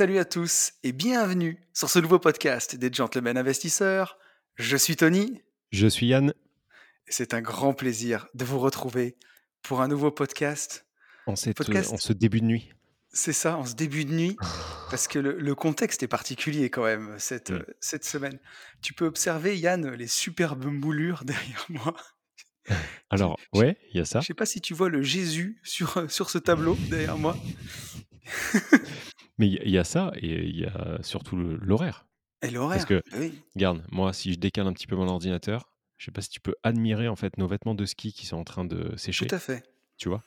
Salut à tous et bienvenue sur ce nouveau podcast des Gentlemen Investisseurs. Je suis Tony Je suis Yann. c'est un grand plaisir de vous retrouver pour un nouveau podcast. En, cette, Podcast. en ce début de nuit. C'est ça, en ce début de nuit, parce que le, le contexte est particulier quand même cette, Mm. cette semaine. Tu peux observer, Yann, les superbes moulures derrière moi. Alors, ouais, il y a ça. Je sais pas si tu vois le Jésus sur, sur ce tableau derrière moi. Mais il y a- il y, a ça et il y a surtout l'horaire. Et l'horaire. que- oui. Regarde, moi, si je décale un petit peu mon ordinateur, je sais pas si tu peux admirer en fait nos vêtements de ski qui sont en train de sécher, Tout à fait. tu vois?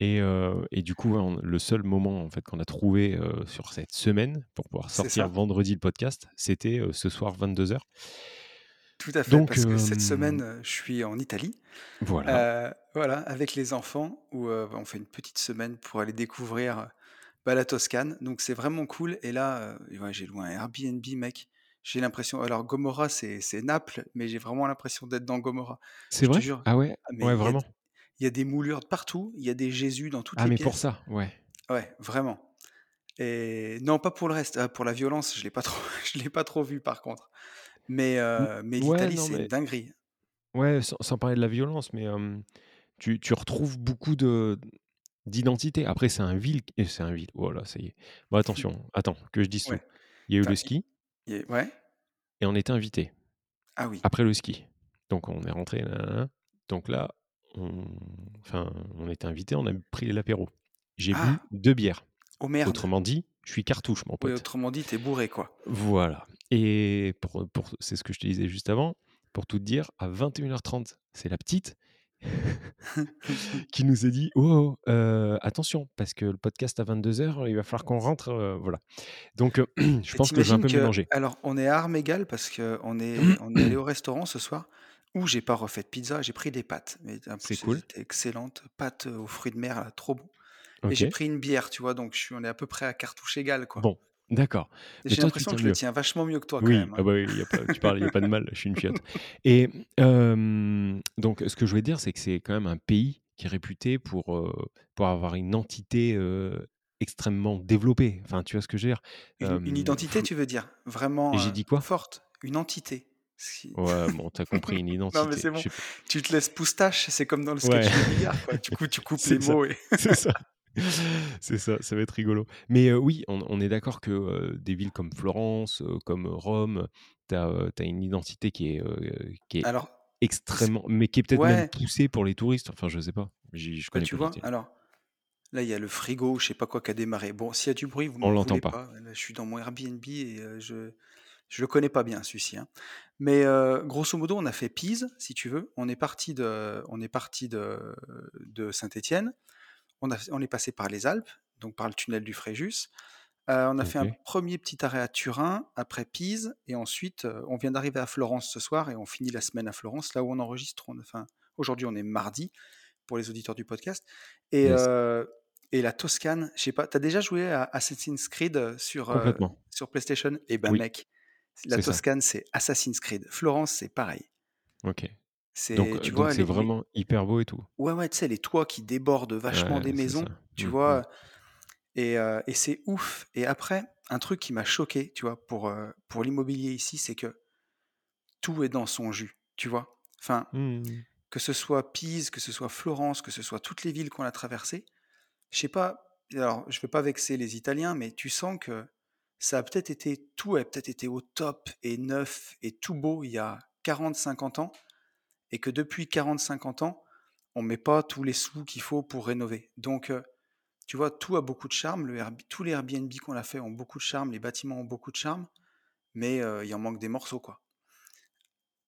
Et, euh, et du coup, on- le seul moment en fait qu'on a trouvé euh, sur cette semaine pour pouvoir sortir vendredi le podcast, c'était euh, ce soir 22h. Tout à fait. Donc, parce que cette semaine, je suis en Italie. Voilà. Voilà, avec les enfants, où on fait une petite semaine pour aller découvrir bah, la Toscane. Donc c'est vraiment cool. Et là, euh, ouais, j'ai loué un Airbnb, mec. J'ai l'impression. Alors Gomorra, c'est c'est Naples, mais j'ai vraiment l'impression d'être dans Gomorra. C'est te vrai? jure. Ah ouais, Ah, mais ouais, vraiment. Il y a des moulures de partout. Il y a des Jésus dans toutes Ah, les mais pièces. pour ça, ouais. Ouais, vraiment. Et non, pas pour le reste. Ah, pour la violence, je l'ai pas trop, je l'ai pas trop vu par contre. Mais, euh, mais ouais, l'Italie, c'est mais- dinguerie. Ouais, sans, sans parler de la violence, mais euh, tu, tu retrouves beaucoup de d'identité. Après, c'est un ville, c'est un ville. Voilà, ça y est. Bon, attention, attends, que je dise tout. Ouais. Il y a eu le ski y Ouais. et on était invité Ah oui. après le ski. Donc on est rentré. nanana. Donc là, on, enfin, on était invité, on a pris l'apéro. J'ai bu Ah. deux bières. Oh merde. Autrement dit, je suis cartouche, mon Oui, pote. autrement dit, t'es bourré, quoi. Voilà. Et pour, pour, c'est ce que je te disais juste avant. Pour tout te dire, à 21h30, c'est la petite qui nous a dit Oh, euh, attention, parce que le podcast à 22h, il va falloir qu'on rentre. euh, voilà. Donc, euh, je Et pense que je vais un peu mélanger. Alors, on est à armes égales parce qu'on est, on est allé au restaurant ce soir où j'ai pas refait de pizza, j'ai pris des pâtes. Mais en C'est cool. excellentes. Pâtes aux fruits de mer, là, trop bon. Et j'ai pris une bière, tu vois, donc je suis, on est à peu près à cartouche égale, quoi. Bon, d'accord. J'ai l'impression que je le mieux. tiens vachement mieux que toi, quand Oui, même. ah hein. bah oui, y a pas, tu parles, il n'y a pas de mal, je suis une fiotte. Et euh, donc, ce que je voulais dire, c'est que c'est quand même un pays qui est réputé pour, euh, pour avoir une entité euh, extrêmement développée. Enfin, tu vois ce que je veux dire? Une, une identité, tu veux dire? Vraiment Et j'ai dit quoi? forte? Une entité. Si- Ouais, bon, t'as compris, une Non, mais identité. c'est bon. Tu te laisses poustache, c'est comme dans le sketch Ouais. de Bigard, quoi. Du coup, tu coupes les ça. mots. Et... C'est ça. C'est ça, ça va être rigolo. Mais euh, oui, on, on est d'accord que euh, des villes comme Florence, euh, comme Rome, tu as, une identité qui est, qui est Alors, extrêmement, mais qui est peut-être même ouais, poussée pour les touristes. Enfin, je sais pas. Je bah, connais tu pas vois, alors, là, il y a le frigo, je sais pas quoi, qui a démarré. Bon, s'il y a du bruit, vous On m'en l'entend voulez pas. pas. Là, je suis dans mon Airbnb et je je le connais pas bien, celui-ci. hein. Mais euh, grosso modo, on a fait Pise, si tu veux. On est parti de, on est parti de, de Saint-Étienne. On, a, on est passé par les Alpes, donc par le tunnel du Fréjus. Euh, on a fait un premier petit arrêt à Turin, après Pise, et ensuite euh, on vient d'arriver à Florence ce soir et on finit la semaine à Florence, là où on enregistre. on- enfin, aujourd'hui, on est mardi pour les auditeurs du podcast. Et, Yes. euh, et la Toscane, je sais pas, t'as déjà joué à Assassin's Creed sur, sur PlayStation? Eh ben, Oui, mec, la. Toscane, c'est Assassin's Creed. Florence, c'est pareil. Ok. C'est, tu donc vois, c'est les, les- vraiment hyper beau et tout. ouais, ouais, tu sais, les toits qui débordent vachement Ouais, des c'est maisons, ça. tu Mm, mm. vois, et, euh, et c'est ouf. Et après, un truc qui m'a choqué, tu vois, pour, euh, pour l'immobilier ici, c'est que tout est dans son jus, tu vois? Enfin, Mm. que ce soit Pise, que ce soit Florence, que ce soit toutes les villes qu'on a traversées, je sais pas, alors je veux pas vexer les Italiens, mais tu sens que ça a peut-être été, tout a peut-être été au top et neuf et tout beau il y a 40-50 ans, et que depuis 40-50 ans, on met pas tous les sous qu'il faut pour rénover. Donc, euh, tu vois, tout a beaucoup de charme, le tous les Airbnb qu'on a fait ont beaucoup de charme, les bâtiments ont beaucoup de charme, mais euh, il en manque des morceaux, quoi.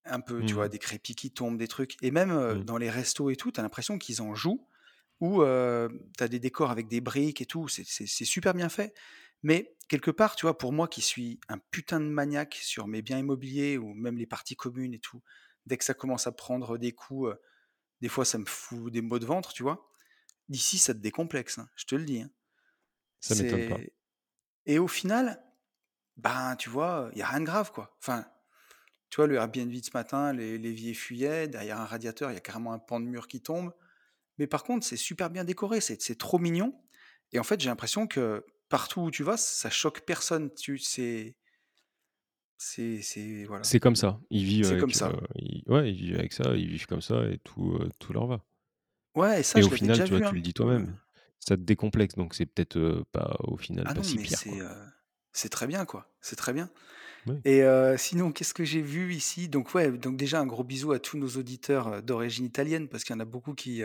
Un peu, tu vois, Mm. des crépis qui tombent, des trucs. Et même euh, Mm. dans les restos et tout, tu as l'impression qu'ils en jouent, où tu as des décors avec des briques et tout, c'est super bien fait. Mais quelque part, tu vois, pour moi qui suis un putain de maniaque sur mes biens immobiliers ou même les parties communes et tout, dès que ça commence à prendre des coups, des fois ça me fout des maux de ventre, tu vois? Ici, ça te décomplexe, hein, je te le dis, hein. Ça m'étonne pas. Et au final, ben, tu vois, il y a rien de grave, quoi. Enfin, tu vois, le Airbnb de ce matin, les l'évier fuyait, derrière un radiateur, il y a carrément un pan de mur qui tombe. Mais par contre, c'est super bien décoré, c'est c'est trop mignon et en fait, j'ai l'impression que partout où tu vas, ça choque personne. Tu c'est c'est c'est voilà, C'est comme ça. Ils vivent c'est comme avec, ça. heu, ils ouais, ils vivent avec ça, ils vivent comme ça et tout, tout leur va. Ouais et ça, Et je au l'avais final, déjà tu vois, vu, tu hein, le dis toi-même, ça te décomplexe, donc c'est peut-être, heu, pas au final ah pas non, si mais pire, c'est, quoi. heu, c'est très bien, quoi, c'est très bien et sinon, qu'est-ce que j'ai vu ici? Donc ouais, donc déjà un gros bisou à tous nos auditeurs, d'origine italienne parce qu'il y en a beaucoup qui,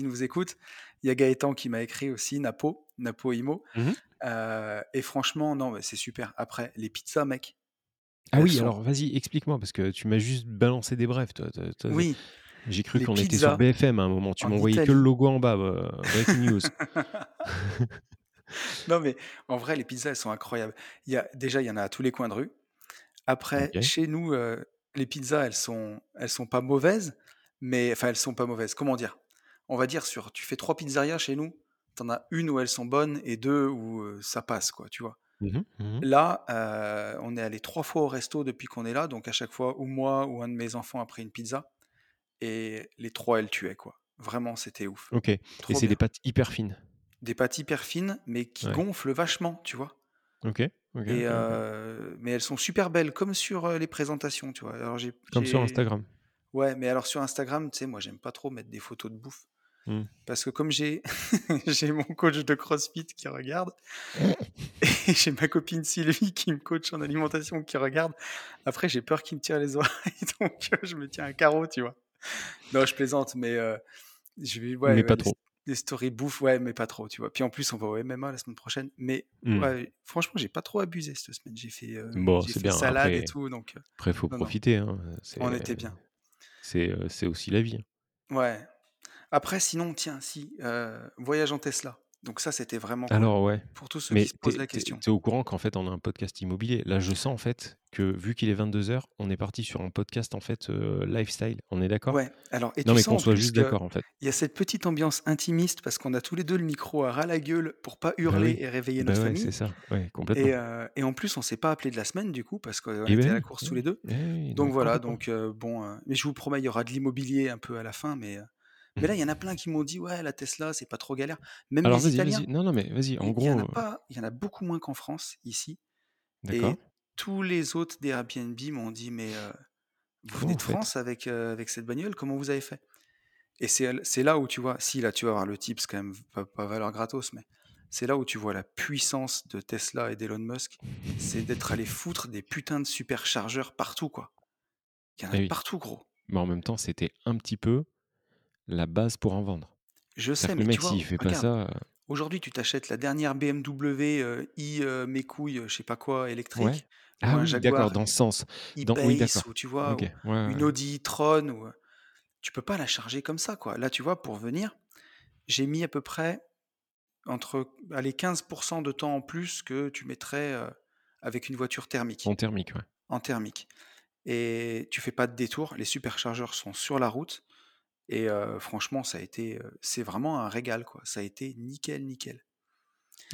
nous écoutent. Il y a Gaëtan qui m'a écrit aussi, Napo, Napo Imo, Mmh et franchement, non, mais c'est super. Après, les pizzas, mec, Ah oui, sont alors vas-y, explique-moi parce que tu m'as juste balancé des brefs, toi toi toi z oui, j'ai cru qu'on était sur BFM à un moment, tu en m'envoyais que le logo en bas, heu, breaking news. Non, mais en vrai, les pizzas, elles sont incroyables. Il y a déjà, il y en a à tous les coins de rue. Après, chez nous, heu, les pizzas, elles sont elles sont pas mauvaises, mais enfin, elles sont pas mauvaises. Comment dire? On va dire sur tu fais 3 pizzerias chez nous, tu en as 1 où elles sont bonnes et 2 où, heu, ça passe quoi, tu vois? Mmh mh. Mmh mh. Là, on est allés 3 fois au resto depuis qu'on est là, donc à chaque fois, ou moi ou un de mes enfants a pris une pizza et les 3 elles tuaient quoi. Vraiment, c'était ouf. OK et c'est des pâtes hyper fines? Des pâtes hyper fines, mais qui Ouais. gonflent vachement, tu vois? OK. OK, Et mais elles sont super belles comme sur, les présentations, tu vois? Alors j'ai Comme sur Instagram? ouais, mais alors sur Instagram, tu sais, moi j'aime pas trop mettre des photos de bouffe Mmh. parce que comme j'ai j'ai mon coach de CrossFit qui regarde et j'ai ma copine Sylvie qui me coach en alimentation qui regarde, après j'ai peur qu'il me tire les oreilles donc heu, je me tiens à carreau, tu vois? Non, je plaisante, mais heu, je vais ouais, Mais pas trop. les stories bouffe, ouais, mais pas trop, tu vois? Puis en plus, on va au MMA la semaine prochaine, mais Mmh. ouais, franchement, j'ai pas trop abusé cette semaine. J'ai fait, heu, Bon, fait bien, salade et tout, donc heu, après faut non, profiter, hein, on était bien. c'est, aussi la vie. Ouais. Après, sinon, tiens, si, heu, voyage en Tesla. Donc ça, c'était vraiment cool. Alors ouais, Pour tous ceux qui mais se tu posent la question. tu es au courant qu'en fait, on a un podcast immobilier? Là, je sens en fait que vu qu'il est 22:00, on est parti sur un podcast en fait, heu, lifestyle. On est d'accord? Ouais, alors et Non, tu mais qu'on soit juste d'accord en fait. y a cette petite ambiance intimiste parce qu'on a tous les 2 le micro à ras la gueule pour pas Bah hurler oui, et réveiller notre bah ouais, c'est famille ça, ouais, complètement. et heu et en plus, on s'est pas appelé de la semaine du coup parce qu'on Et était beh à la course eh tous les 2. eh oui, Donc donc voilà, donc bon, mais je vous promets, il y aura de l'immobilier un peu à la fin, mais mais là, il y en a plein qui m'ont dit: «Ouais, la Tesla, c'est pas trop galère». Même Alors les vas-y, Italiens, vas-y. Non, non, mais vas-y, en il il y en gros, a heu pas il y en a beaucoup moins qu'en France, ici d'accord. et tous les autres des Airbnb m'ont dit: «Mais vous Comment venez vous de faites? France avec, avec cette bagnole, comment vous avez fait?» et c'est c'est là où tu vois si là, tu vas avoir le tips quand même, pas pas valeur gratos, mais c'est là où tu vois la puissance de Tesla et d'Elon Musk, c'est d'être allé foutre des putains de superchargeurs partout, quoi. Il y en a Eh oui, partout, gros. mais en même temps, c'était un petit peu la base pour en vendre. Je sais, le mais tu mec, vois, s'il fait pas ça, heu aujourd'hui, tu t'achètes la dernière BMW, heu, i, heu, mes couilles, heu, je sais pas quoi, électrique Ah oui, d'accord, dans ce sens. Dans oui, ou tu vois, ou ouais, une. Audi e-tron ou, tu peux pas la charger comme ça, quoi. Là, tu vois, pour venir, j'ai mis à peu près entre, allez, 15% de temps en plus que tu mettrais, avec une voiture En thermique, thermique, ouais. en thermique et tu fais pas de détour, les superchargeurs sont sur la route et franchement, ça a été, c'est vraiment un régal, quoi. Ça a été nickel, nickel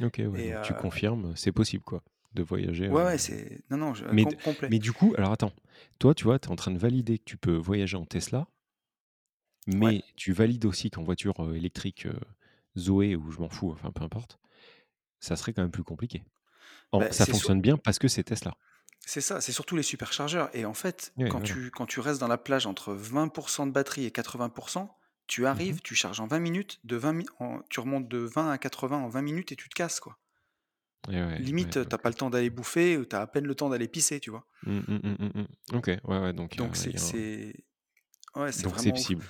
OK, ouais, et tu confirmes, c'est possible, quoi, de voyager, ouais, heu ouais, c'est non, non, je mais com complet. mais du coup alors attends, toi, tu vois, tu es en train de valider que tu peux voyager en Tesla, Ouais, mais tu valides aussi qu'en voiture, électrique, Zoé ou je m'en fous, enfin peu importe, ça serait quand même plus compliqué. En bah, ça fonctionne bien parce que c'est Tesla. C'est ça, c'est surtout les superchargeurs et en fait, Ouais, quand voilà. tu quand tu restes dans la plage entre 20% de batterie et 80% tu Mmh mh. arrives, tu charges en 20 minutes, de 20 mi en tu remontes de 20 à 80 en 20 minutes et tu te casses, quoi. Ouais, ouais, Limite, donc tu pas le temps d'aller bouffer ou tu as à peine le temps d'aller pisser, tu vois? Mmh, mmh. OK, ouais, ouais, donc Donc c'est un ouais, vraiment possible.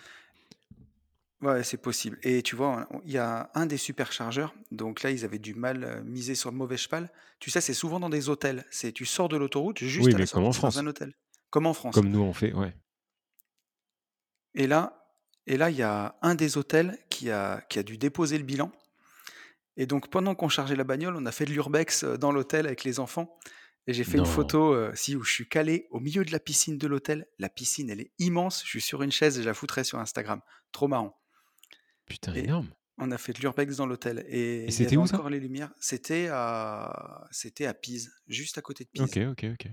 Ouais, c'est possible et tu vois, on il y a un des superchargeurs, donc là, ils avaient du mal, heu, miser sur le mauvais cheval. Tu sais, c'est souvent dans des hôtels. C'est tu sors de l'autoroute, juste à la mais comme en sortie, c'est dans un hôtel, comme en France Comme nous on fait, ouais. et là et là, il y a un des hôtels qui qui a, qui a dû déposer le bilan. Et donc, pendant qu'on chargeait la bagnole, on a fait de l'urbex euh, dans l'hôtel avec les enfants. Et j'ai fait une Non. photo, euh, si, où je suis calé au milieu de la piscine de l'hôtel. La piscine, elle est immense. Je suis sur une chaise et je la foutrais sur Instagram. Trop marrant. Putain, Et énorme. on a fait de l'urbex dans l'hôtel. Et il y c'était avait où, ça? encore les lumières. C'était à, c'était à Pise, juste à côté de Pise. Ok, ok, ok.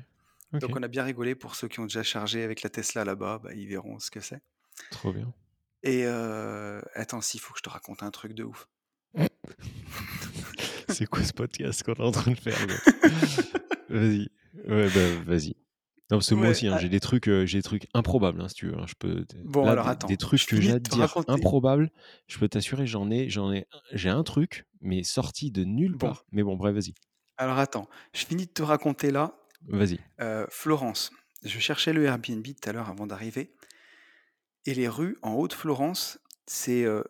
Ok, Donc on a bien rigolé. Pour ceux qui ont déjà chargé avec la Tesla là-bas, bah, ils verront ce que c'est. trop bien. Et euh, attends, s'il faut que je te raconte un truc de ouf. C'est quoi ce podcast qu'on est en train de faire gros? Vas-y. Ouais, bah, vas-y. Non, parce que moi aussi, hein, ah, j'ai des trucs, euh, j'ai des trucs improbables, hein, si tu veux. hein, je peux. bon, Là, alors des, attends, des trucs que j'ai à te dire raconter. improbables, je peux t'assurer, j'en ai, j'en ai, j'ai un truc, mais sorti de nulle Bon, part. Mais bon, bref, vas-y, alors attends, je finis de te raconter là. vas-y. Euh, Florence, je cherchais le Airbnb tout à l'heure avant d'arriver. Et les rues en Haute-Florence, c'est euh,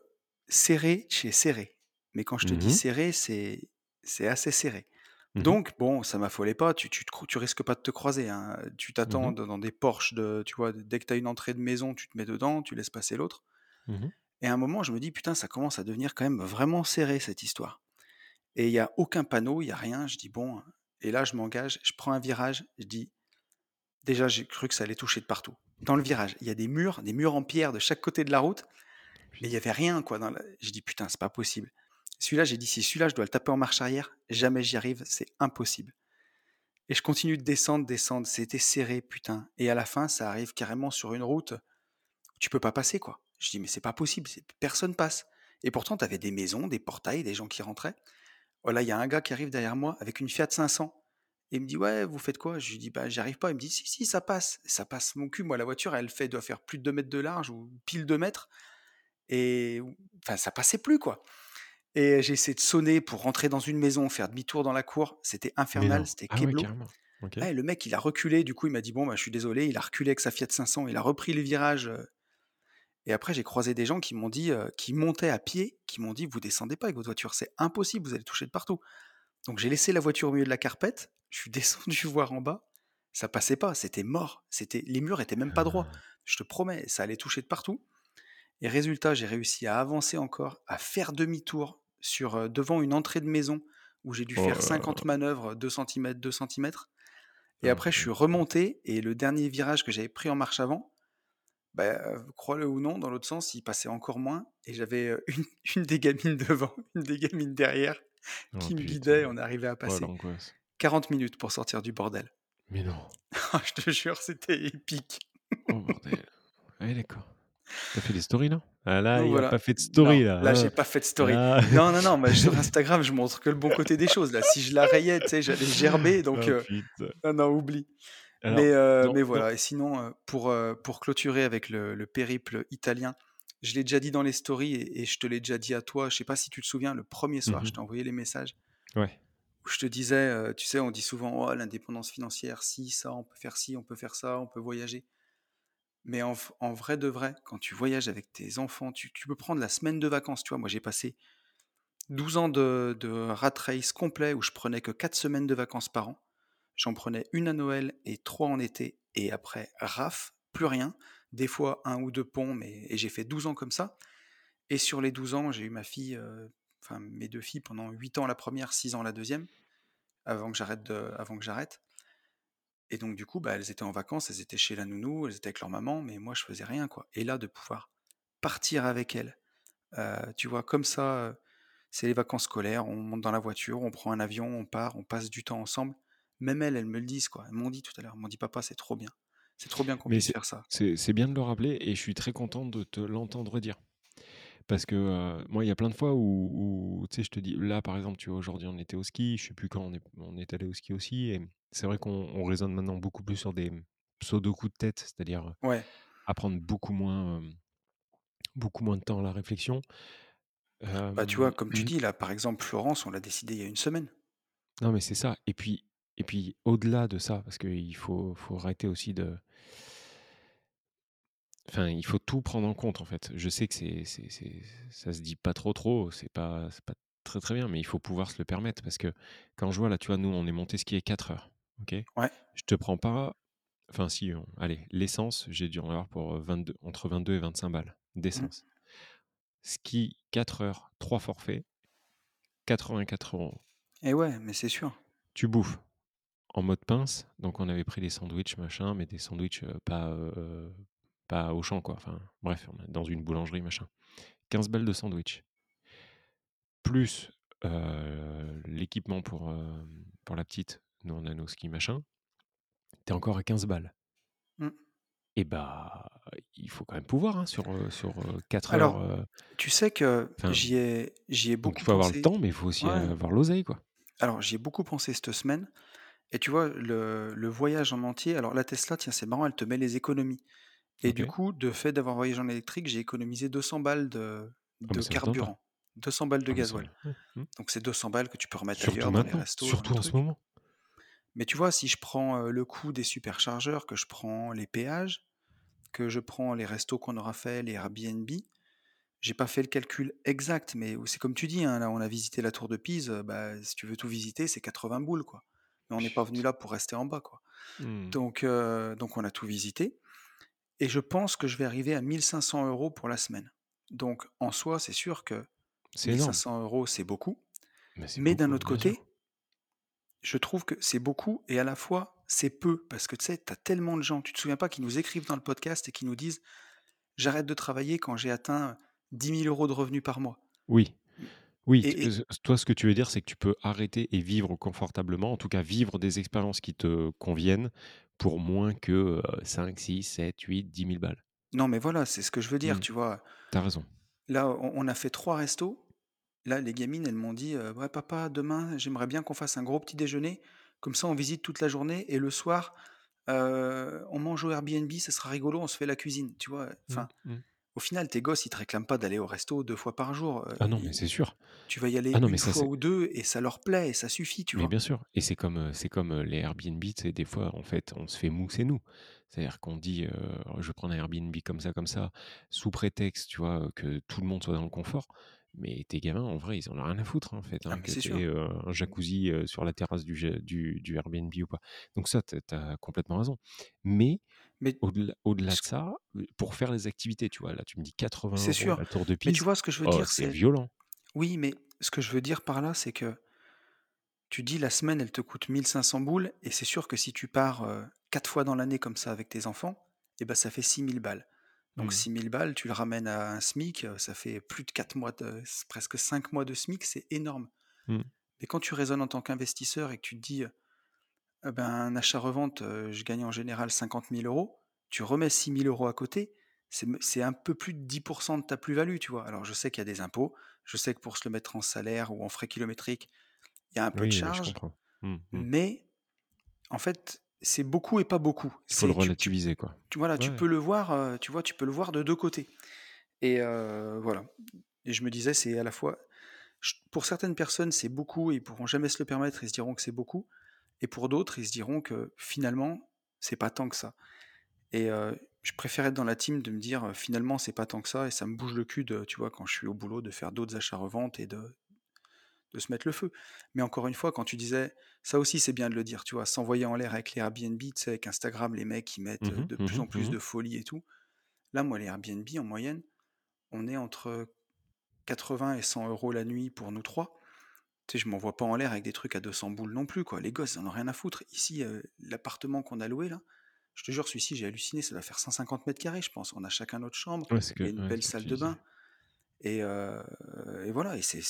serré chez serré. Mais quand je te dis Mhm, serré, c'est c'est assez serré. Mhm, Donc, bon, ça m'affolait pas, tu, tu, te tu risques pas de te croiser. hein. Tu t'attends mhm, dans des porches, de, tu vois, dès que tu as une entrée de maison, tu te mets dedans, tu laisses passer l'autre. mhm. Et à un moment, je me dis, putain, ça commence à devenir quand même vraiment serré cette histoire. Et il n'y a aucun panneau, il n'y a rien. Je dis, bon, et là, je m'engage, je prends un virage, je dis, déjà, j'ai cru que ça allait toucher de partout. Dans le virage, il y a des murs, des murs en pierre de chaque côté de la route, mais il n'y avait rien, quoi. Dans la... Je dis, putain, c'est pas possible. Celui-là, j'ai dit, si celui-là, je dois le taper en marche arrière, jamais j'y arrive, c'est impossible. Et je continue de descendre, descendre, c'était serré, putain. Et à la fin, ça arrive carrément sur une route où tu peux pas passer, quoi. Je dis, mais c'est pas possible, personne passe. Et pourtant, tu avais des maisons, des portails, des gens qui rentraient. Voilà, il y a un gars qui arrive derrière moi avec une Fiat 500. Et il me dit, ouais, vous faites quoi? Je lui dis, bah, j'y arrive pas. Il me dit, si, si, ça passe. Ça passe mon cul. Moi, la voiture, elle fait, doit faire plus de 2 mètres de large ou pile 2 mètres. Et enfin, ça passait plus, quoi. Et j'ai essayé de sonner pour rentrer dans une maison, faire demi-tour dans la cour. C'était infernal, c'était Ah keblo. Ouais, le mec, il a reculé. Du coup, il m'a dit, bon, bah, je suis désolé. Il a reculé avec sa Fiat 500. Il a repris le virage. euh, Et après, j'ai croisé des gens qui m'ont dit, euh, qui montaient à pied, qui m'ont dit, vous descendez pas avec votre voiture, c'est impossible, vous allez toucher de partout. Donc j'ai laissé la voiture au milieu de la carpette, je suis descendu voir en bas, ça passait pas, c'était mort, c'était les murs étaient même pas droits. Ah, Je te promets, ça allait toucher de partout. Et résultat, j'ai réussi à avancer encore, à faire demi-tour sur devant une entrée de maison où j'ai dû Oh faire là 50 là. manœuvres, 2 cm, 2 cm. Et Ah, après, je suis remonté et le dernier virage que j'avais pris en marche avant, bah, crois-le ou non, dans l'autre sens, il passait encore moins. Et j'avais une, une des gamines devant, une des gamines derrière Oh qui me guidait. On arrivait à Oh passer l'angoisse. 40 minutes pour sortir du bordel. Mais non. Ah, Je te jure, c'était épique. Oh bordel. Ouais, d'accord. T'as fait des stories là Ah là, Donc il a voilà. pas fait de story Non, là. là, j'ai pas fait de story. Là. Non, non, non, mais sur Instagram, je montre que le bon côté des choses. Là, si je la rayais, tu sais, j'allais gerber. Donc, Oh euh, putain. non, non, oublie. Alors, Mais, euh, mais voilà. Et sinon, euh, pour, euh, pour clôturer avec le, le périple italien, je l'ai déjà dit dans les stories et, et je te l'ai déjà dit à toi. Je sais pas si tu te souviens, le premier soir, je Mhm. t'ai envoyé les messages. Ouais. où je te disais, tu sais, on dit souvent, oh, l'indépendance financière, si, ça, on peut faire ci, on peut faire ça, on peut voyager. Mais en, vrai de vrai, quand tu voyages avec tes enfants, tu, peux prendre la semaine de vacances. Tu vois, moi, j'ai passé 12 ans de, rat race complet où je prenais que 4 semaines de vacances par an. J'en prenais une à Noël et trois en été. Et après, raf, plus rien. Des fois, un ou deux ponts, et j'ai fait 12 ans comme ça. Et sur les 12 ans, j'ai eu ma fille, euh, enfin mes deux filles pendant 8 ans la première, 6 ans la deuxième avant que j'arrête. Et donc du coup, bah, elles étaient en vacances, elles étaient chez la nounou, elles étaient avec leur maman, mais moi je faisais rien quoi. Et là de pouvoir partir avec elles, euh, tu vois, comme ça, euh, c'est les vacances scolaires, on monte dans la voiture, on prend un avion, on part, on passe du temps ensemble. Même elles, elles me le disent quoi. Elles m'ont dit tout à l'heure, elles m'ont dit papa, c'est trop bien, c'est trop bien qu'on Mais puisse c'est faire ça. c'est- c'est bien de le rappeler et je suis très content de te l'entendre dire. Parce que euh, moi, il y a plein de fois où, où, tu sais, je te dis, là par exemple, tu vois, aujourd'hui on était au ski, je sais plus quand on est, on est allé au ski aussi, et c'est vrai qu'on on raisonne maintenant beaucoup plus sur des pseudo-coups de tête, c'est-à-dire Ouais, apprendre beaucoup moins, euh, beaucoup moins de temps à la réflexion. bah tu vois, comme tu m- dis là, par exemple Florence, on l'a décidé il y a une semaine. non, mais c'est ça. Et puis, et puis au-delà de ça, parce qu'il faut, faut arrêter aussi de. Enfin, il faut tout prendre en compte en fait. Je sais que c'est, c'est, c'est- ça se dit pas trop trop, c'est pas, c'est pas très très bien, mais il faut pouvoir se le permettre parce que quand je vois là, tu vois, nous on est monté skier 4 heures, ok? Ouais, Je te prends pas, enfin si, on- allez, l'essence, j'ai dû en avoir pour 22, entre 22 et 25 balles mhm, d'essence. ski 4 heures, 3 forfaits, 84 euros. Et ouais, mais c'est sûr. Tu bouffes en mode pince, donc on avait pris des sandwichs, machin, mais des sandwichs euh, pas, euh, pas au champ, quoi. Enfin, bref, on est dans une boulangerie, machin. 15 balles de sandwich. Plus euh, l'équipement pour, euh, pour la petite, nous on a nos skis, machin. T'es encore à 15 balles. Mm. Et bah, il faut quand même pouvoir hein, sur, euh, sur 4 Alors, heures. tu sais que j'y ai, j'y ai donc beaucoup il faut avoir le temps, mais il faut aussi Ouais. avoir l'oseille, quoi. Alors, j'y ai beaucoup pensé cette semaine. Et tu vois, le, le voyage en entier, alors la Tesla, tiens, c'est marrant, elle te met les économies. Et du Ok. coup, de fait d'avoir voyagé en électrique, j'ai économisé 200 balles de, Ah, mais carburant. 200 balles de Ah, mais ça- gasoil. ouais, hmm. Donc, c'est 200 balles que tu peux remettre Surtout ailleurs dans les maintenant, restos, dans surtout en ce trucs. moment? Mais tu vois, si je prends euh, le coût des superchargeurs, que je prends les péages, que je prends les restos qu'on aura fait, les Airbnb, j'ai pas fait le calcul exact, mais c'est comme tu dis, hein, là on a visité la tour de Pise, euh, bah, si tu veux tout visiter, c'est 80 boules, quoi. Mais on n'est pas venu là pour rester en bas, quoi. Hmm. Donc, euh, donc on a tout visité. Et je pense que je vais arriver à 1500 euros pour la semaine. Donc en soi, c'est sûr que C'est énorme. 1500 euros, c'est beaucoup. Mais, d'un autre côté, sûr. je trouve que c'est beaucoup et à la fois c'est peu. Parce que tu sais, tu as tellement de gens, tu te souviens pas, qui nous écrivent dans le podcast et qui nous disent J'arrête de travailler quand j'ai atteint 10 000 euros de revenus par mois. Oui. Oui, Et, tu- et- euh, toi, ce que tu veux dire, c'est que tu peux arrêter et vivre confortablement, en tout cas vivre des expériences qui te conviennent pour moins que euh, 5, 6, 7, 8, 10 000 balles. non, mais voilà, c'est ce que je veux dire, Hmm. tu vois? T'as raison. Là, on, on a fait trois restos. Là, les gamines, elles m'ont dit euh, Ouais, papa, demain, j'aimerais bien qu'on fasse un gros petit déjeuner. Comme ça, on visite toute la journée et le soir, euh, on mange au Airbnb, ça sera rigolo, on se fait la cuisine. Tu vois, enfin, Hmm, hmm. Au final, tes gosses, ils te réclament pas d'aller au resto deux fois par jour. euh, Ah non, mais c'est sûr. tu vas y aller Ah non, une ça, fois c'est. ou deux et ça leur plaît et ça suffit, tu Mais vois. bien sûr. Et c'est comme, euh, c'est comme euh, les Airbnb, sais, des fois, en fait, on se fait mousser nous. C'est-à-dire qu'on dit, euh, je vais prendre un Airbnb comme ça, comme ça, sous prétexte, tu vois, que tout le monde soit dans le confort. Mais tes gamins, en vrai, ils en ont rien à foutre, hein, en fait, Ah, hein, que c'est sûr. un jacuzzi euh, sur la terrasse du, du, du Airbnb ou pas. Donc ça, tu as complètement raison. Mais Mais au-delà de ça, pour faire les activités, tu vois, là, tu me dis 80 c'est euros sûr. la tour de Mais tu vois, ce que je veux oh, dire, c'est c'est. violent. Oui, mais ce que je veux dire par là, c'est que tu dis la semaine, elle te coûte 1500 boules, et c'est sûr que si tu pars euh, quatre fois dans l'année comme ça avec tes enfants, eh ben ça fait 6000 balles. Donc Hmm. 6000 balles, tu le ramènes à un SMIC, ça fait plus de 4 mois, de, presque 5 mois de SMIC, c'est énorme. Hmm. Mais quand tu raisonnes en tant qu'investisseur et que tu te dis, euh, ben, un achat-revente, je gagne en général 50 000 euros, tu remets 6 000 euros à côté, c'est un peu plus de 10% de ta plus-value, tu vois. Alors je sais qu'il y a des impôts, je sais que pour se le mettre en salaire ou en frais kilométriques, il y a un peu de Oui, je charge. Hmm, hmm. mais en fait, c'est beaucoup et pas beaucoup. Il faut le relativiser, quoi. tu- voilà, tu peux le voir, euh, tu vois, tu peux le voir de deux côtés. Et euh, voilà. Et je me disais, c'est à la fois, pour certaines personnes, c'est beaucoup et ils pourront jamais se le permettre, ils se diront que c'est beaucoup. Et pour d'autres, ils se diront que finalement, c'est pas tant que ça. Et euh, je préfère être dans la team de me dire finalement, c'est pas tant que ça et ça me bouge le cul de, tu vois, quand je suis au boulot, de faire d'autres achats-reventes et de, de se mettre le feu. Mais encore une fois, quand tu disais, ça aussi c'est bien de le dire, tu vois, s'envoyer en l'air avec les Airbnb, tu sais, avec Instagram, les mecs qui mettent Mhm, de plus en mhm, plus de folie et tout. Là, moi, les Airbnb, en moyenne, on est entre 80 et 100 euros la nuit pour nous trois. Tu sais, je m'envoie pas en l'air avec des trucs à 200 boules non plus, quoi. Les gosses, ils en ont rien à foutre. Ici, euh, l'appartement qu'on a loué, là, je te jure, celui-ci, j'ai halluciné, ça doit faire 150 mètres carrés, je pense. On a chacun notre chambre, Ouais, que, une ouais, belle salle de bain. Et, euh, et voilà, et c'est-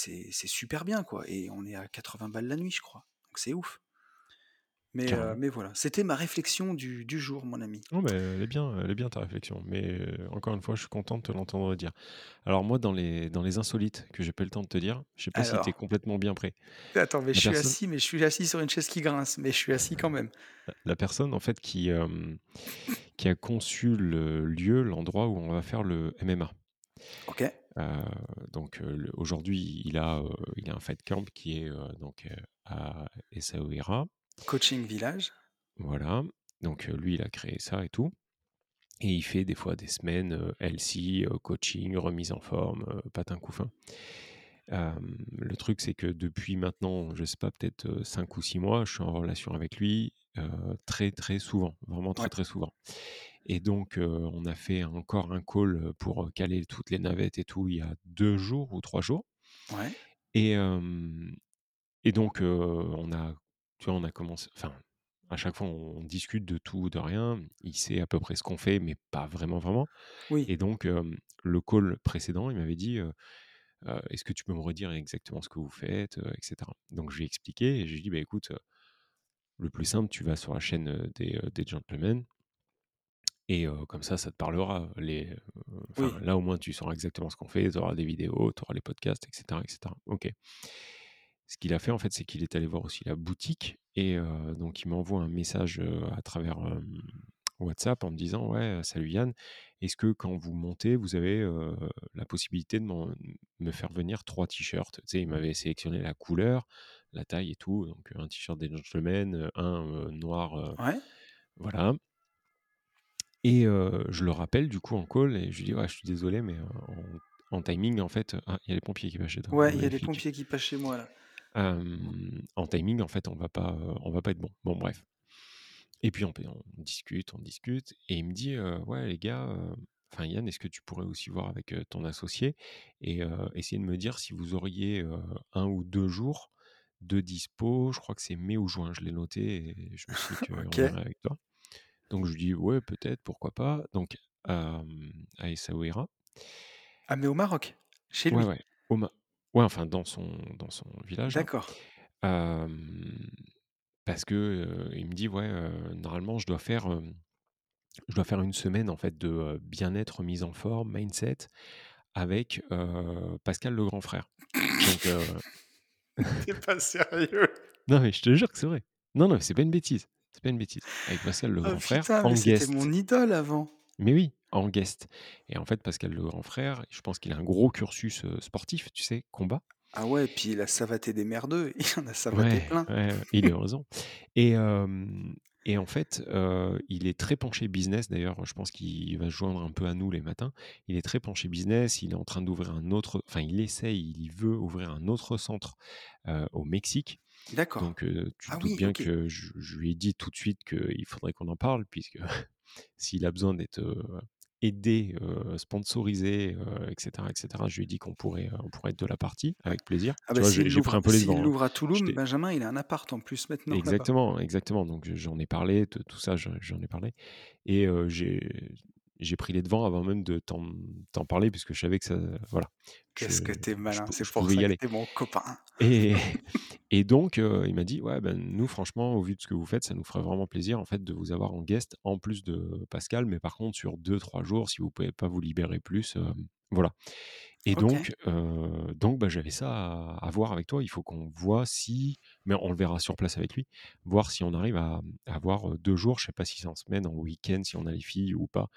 super bien, quoi. Et on est à 80 balles la nuit, je crois. Donc c'est ouf. Mais, euh, voilà, c'était ma réflexion du, du jour, mon ami. Non, mais elle est bien, elle est bien ta réflexion. Mais euh, encore une fois, je suis content de te l'entendre dire. Alors moi, dans les, dans les insolites que j'ai pas eu le temps de te dire, je sais pas si tu es complètement bien prêt. attends, mais La je suis personne, assis, mais je suis assis sur une chaise qui grince, mais je suis assis quand même. la- personne en fait qui, euh, qui a conçu le lieu, l'endroit où on va faire le MMA. Ok, donc euh, aujourd'hui, il a, euh, il a un fight camp qui est euh, donc euh, à Essaouira. coaching village. Voilà. Donc euh, lui, il a créé ça et tout. Et il fait des fois des semaines euh, LC, euh, coaching, remise en forme, euh, patin coup fin. Euh, le truc, c'est que depuis maintenant, je sais pas, peut-être 5 ou 6 mois, je suis en relation avec lui euh, très très souvent, vraiment très Ouais. très souvent. Et donc, on a fait encore un call pour caler toutes les navettes et tout il y a deux jours ou trois jours. Ouais. Et, et donc, on a, tu vois, on a commencé. Enfin, à chaque fois, on discute de tout, de rien. Il sait à peu près ce qu'on fait, mais pas vraiment, vraiment. Oui. Et donc, euh, le call précédent, il m'avait dit euh, euh, Est-ce que tu peux me redire exactement ce que vous faites, etc. Donc, je lui ai expliqué et je lui ai dit bah, écoute, le plus simple, tu vas sur la chaîne des, des gentlemen. Et euh, comme ça, ça te parlera. Les, euh, enfin, Oui. Là, au moins, tu sauras exactement ce qu'on fait. Tu auras des vidéos, tu auras les podcasts, etc., etc. Ok. Ce qu'il a fait, en fait, c'est qu'il est allé voir aussi la boutique. Et euh, donc, il m'envoie un message à travers WhatsApp en me disant Ouais, salut Yann, est-ce que quand vous montez, vous avez la possibilité de me faire venir trois t-shirts? Tu sais, il m'avait sélectionné la couleur, la taille et tout. Donc, un t-shirt des gentlemen, un noir. Ouais. voilà. Et euh, je le rappelle du coup en call et je lui dis ouais, je suis désolé mais en, en timing en fait ah il y a les pompiers qui passent chez toi Ouais, il y a des magnifique. pompiers qui passent chez moi là. Euh, en timing en fait on va pas on va pas être bon bon bref et puis on, on discute on discute et il me dit euh, ouais les gars enfin Yann est-ce que tu pourrais aussi voir avec ton associé et essayer de me dire si vous auriez un ou deux jours de dispo? Je crois que c'est mai ou juin je l'ai noté et je me suis dit qu'on Ok. verrait avec toi donc je lui dis ouais peut-être pourquoi pas donc euh, à Essaouira Ah, mais au Maroc, chez lui? ouais au Ma- ouais enfin dans son dans son village là. D'accord. Euh, parce que euh, il me dit ouais euh, normalement je dois faire je dois faire une semaine en fait de bien-être mise en forme mindset avec Pascal le grand frère donc T'es pas sérieux? non mais je te jure que c'est vrai non non c'est pas une bêtise c'est pas une bêtise avec Pascal le Oh grand frère en mais c'était mon idole avant. Mais oui, en guest. Et en fait, Pascal le grand frère, je pense qu'il a un gros cursus sportif, tu sais, combat. Ah ouais, puis il a savaté des merdeux. Il en a savaté Ouais, plein. ouais, il a raison. Et, euh, et en fait, euh, il est très penché business. D'ailleurs, je pense qu'il va se joindre un peu à nous les matins. Il est très penché business. Il est en train d'ouvrir un autre, enfin, il essaye, il veut ouvrir un autre centre euh, au Mexique. D'accord. Donc, euh, tu te Ah doutes oui, bien que je, je lui ai dit tout de suite qu'il faudrait qu'on en parle, puisque s'il a besoin d'être euh, aidé, euh, sponsorisé, etc., etc., je lui ai dit qu'on pourrait, on pourrait être de la partie, avec plaisir. Ah bah j'ai pris un peu les s'il devants. hein. l'ouvre à Toulouse, Benjamin, il a un appart en plus maintenant. Exactement, exactement. Donc j'en ai parlé, de tout ça, j'en ai parlé. Et j'ai j'ai pris les devants avant même de t'en parler, puisque je savais que ça. Voilà. Qu'est-ce que t'es malin, c'est je pour ça y que t'es mon copain. Et, et donc, euh, il m'a dit Ouais, ben, nous, franchement, au vu de ce que vous faites, ça nous ferait vraiment plaisir en fait, de vous avoir en guest, en plus de Pascal, mais par contre, sur deux, trois jours, si vous pouvez pas vous libérer plus. euh, voilà. Et donc, euh, donc bah, j'avais ça à, à voir avec toi. Il faut qu'on voit si, mais on le verra sur place avec lui, voir si on arrive à, à avoir deux jours. Je sais pas si c'est en semaine, en week-end, si on a les filles ou pas.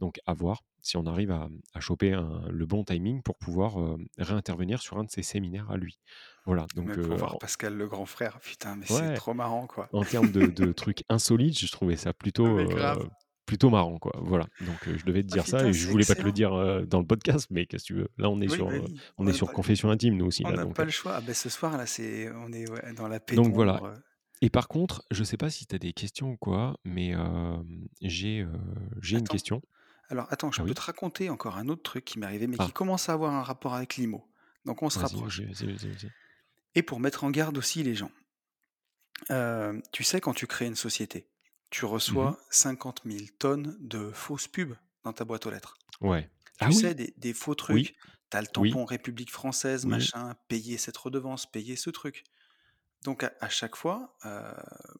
Donc, à voir si on arrive à, à choper un- le bon timing pour pouvoir euh, réintervenir sur un de ses séminaires à lui. Voilà. Donc, pour euh, voir Pascal le grand frère, putain, mais c'est ouais, trop marrant quoi. en termes de, de trucs insolites, je trouvais ça Ah plutôt, euh, plutôt marrant, quoi. Voilà. Donc, euh, je devais te Ah dire ça et je c'est voulais pas te le dire euh, dans le podcast, mais qu'est-ce que tu veux? Là, on est Oui, sur, bah oui. on On est sur confession intime, nous aussi, on n'a pas le choix. Ah ben ce soir là, c'est, on est ouais, dans la donc voilà. pénombre. Et par contre, je sais pas si tu as des questions ou quoi, mais euh, j'ai j'ai une question. Alors attends, je Ah peux oui te raconter encore un autre truc qui m'est arrivé, mais qui Ah, commence à avoir un rapport avec l'IMO. Donc on se rapproche. Et pour mettre en garde aussi les gens. Euh, tu sais, quand tu crées une société, tu Mhm. reçois 50 000 tonnes de fausses pubs dans ta boîte aux lettres. Ouais. Tu Ah sais, oui, des, des faux oui, trucs. T'as le oui, tampon République française, oui. machin, payer cette redevance, payer ce truc. Donc à, à chaque fois, euh,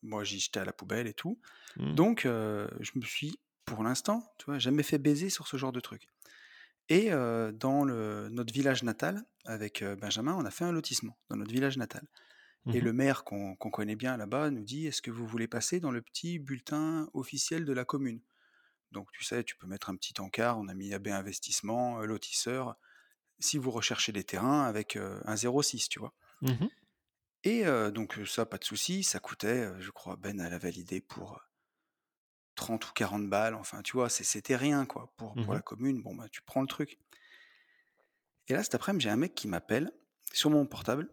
moi j'y jetais à la poubelle et tout. Hmm. Donc euh, je me suis, pour l'instant, tu vois, jamais fait baiser sur ce genre de truc. Et euh, dans le, notre village natal, avec euh, Benjamin, on a fait un lotissement dans notre village natal. Et Mhm. le maire qu'on connaît bien là-bas nous dit Est-ce que vous voulez passer dans le petit bulletin officiel de la commune? Donc tu sais, tu peux mettre un petit encart, on a mis AB Investissement, lotisseur, si vous recherchez des terrains avec euh, un 06, tu vois. Mhm. Et donc ça, pas de souci, ça coûtait, je crois, Ben elle a validé pour 30 ou 40 balles, enfin tu vois, c'était rien quoi. Pour, pour Mhm. la commune, bon bah tu prends le truc. Et là cet après-midi, j'ai un mec qui m'appelle sur mon portable.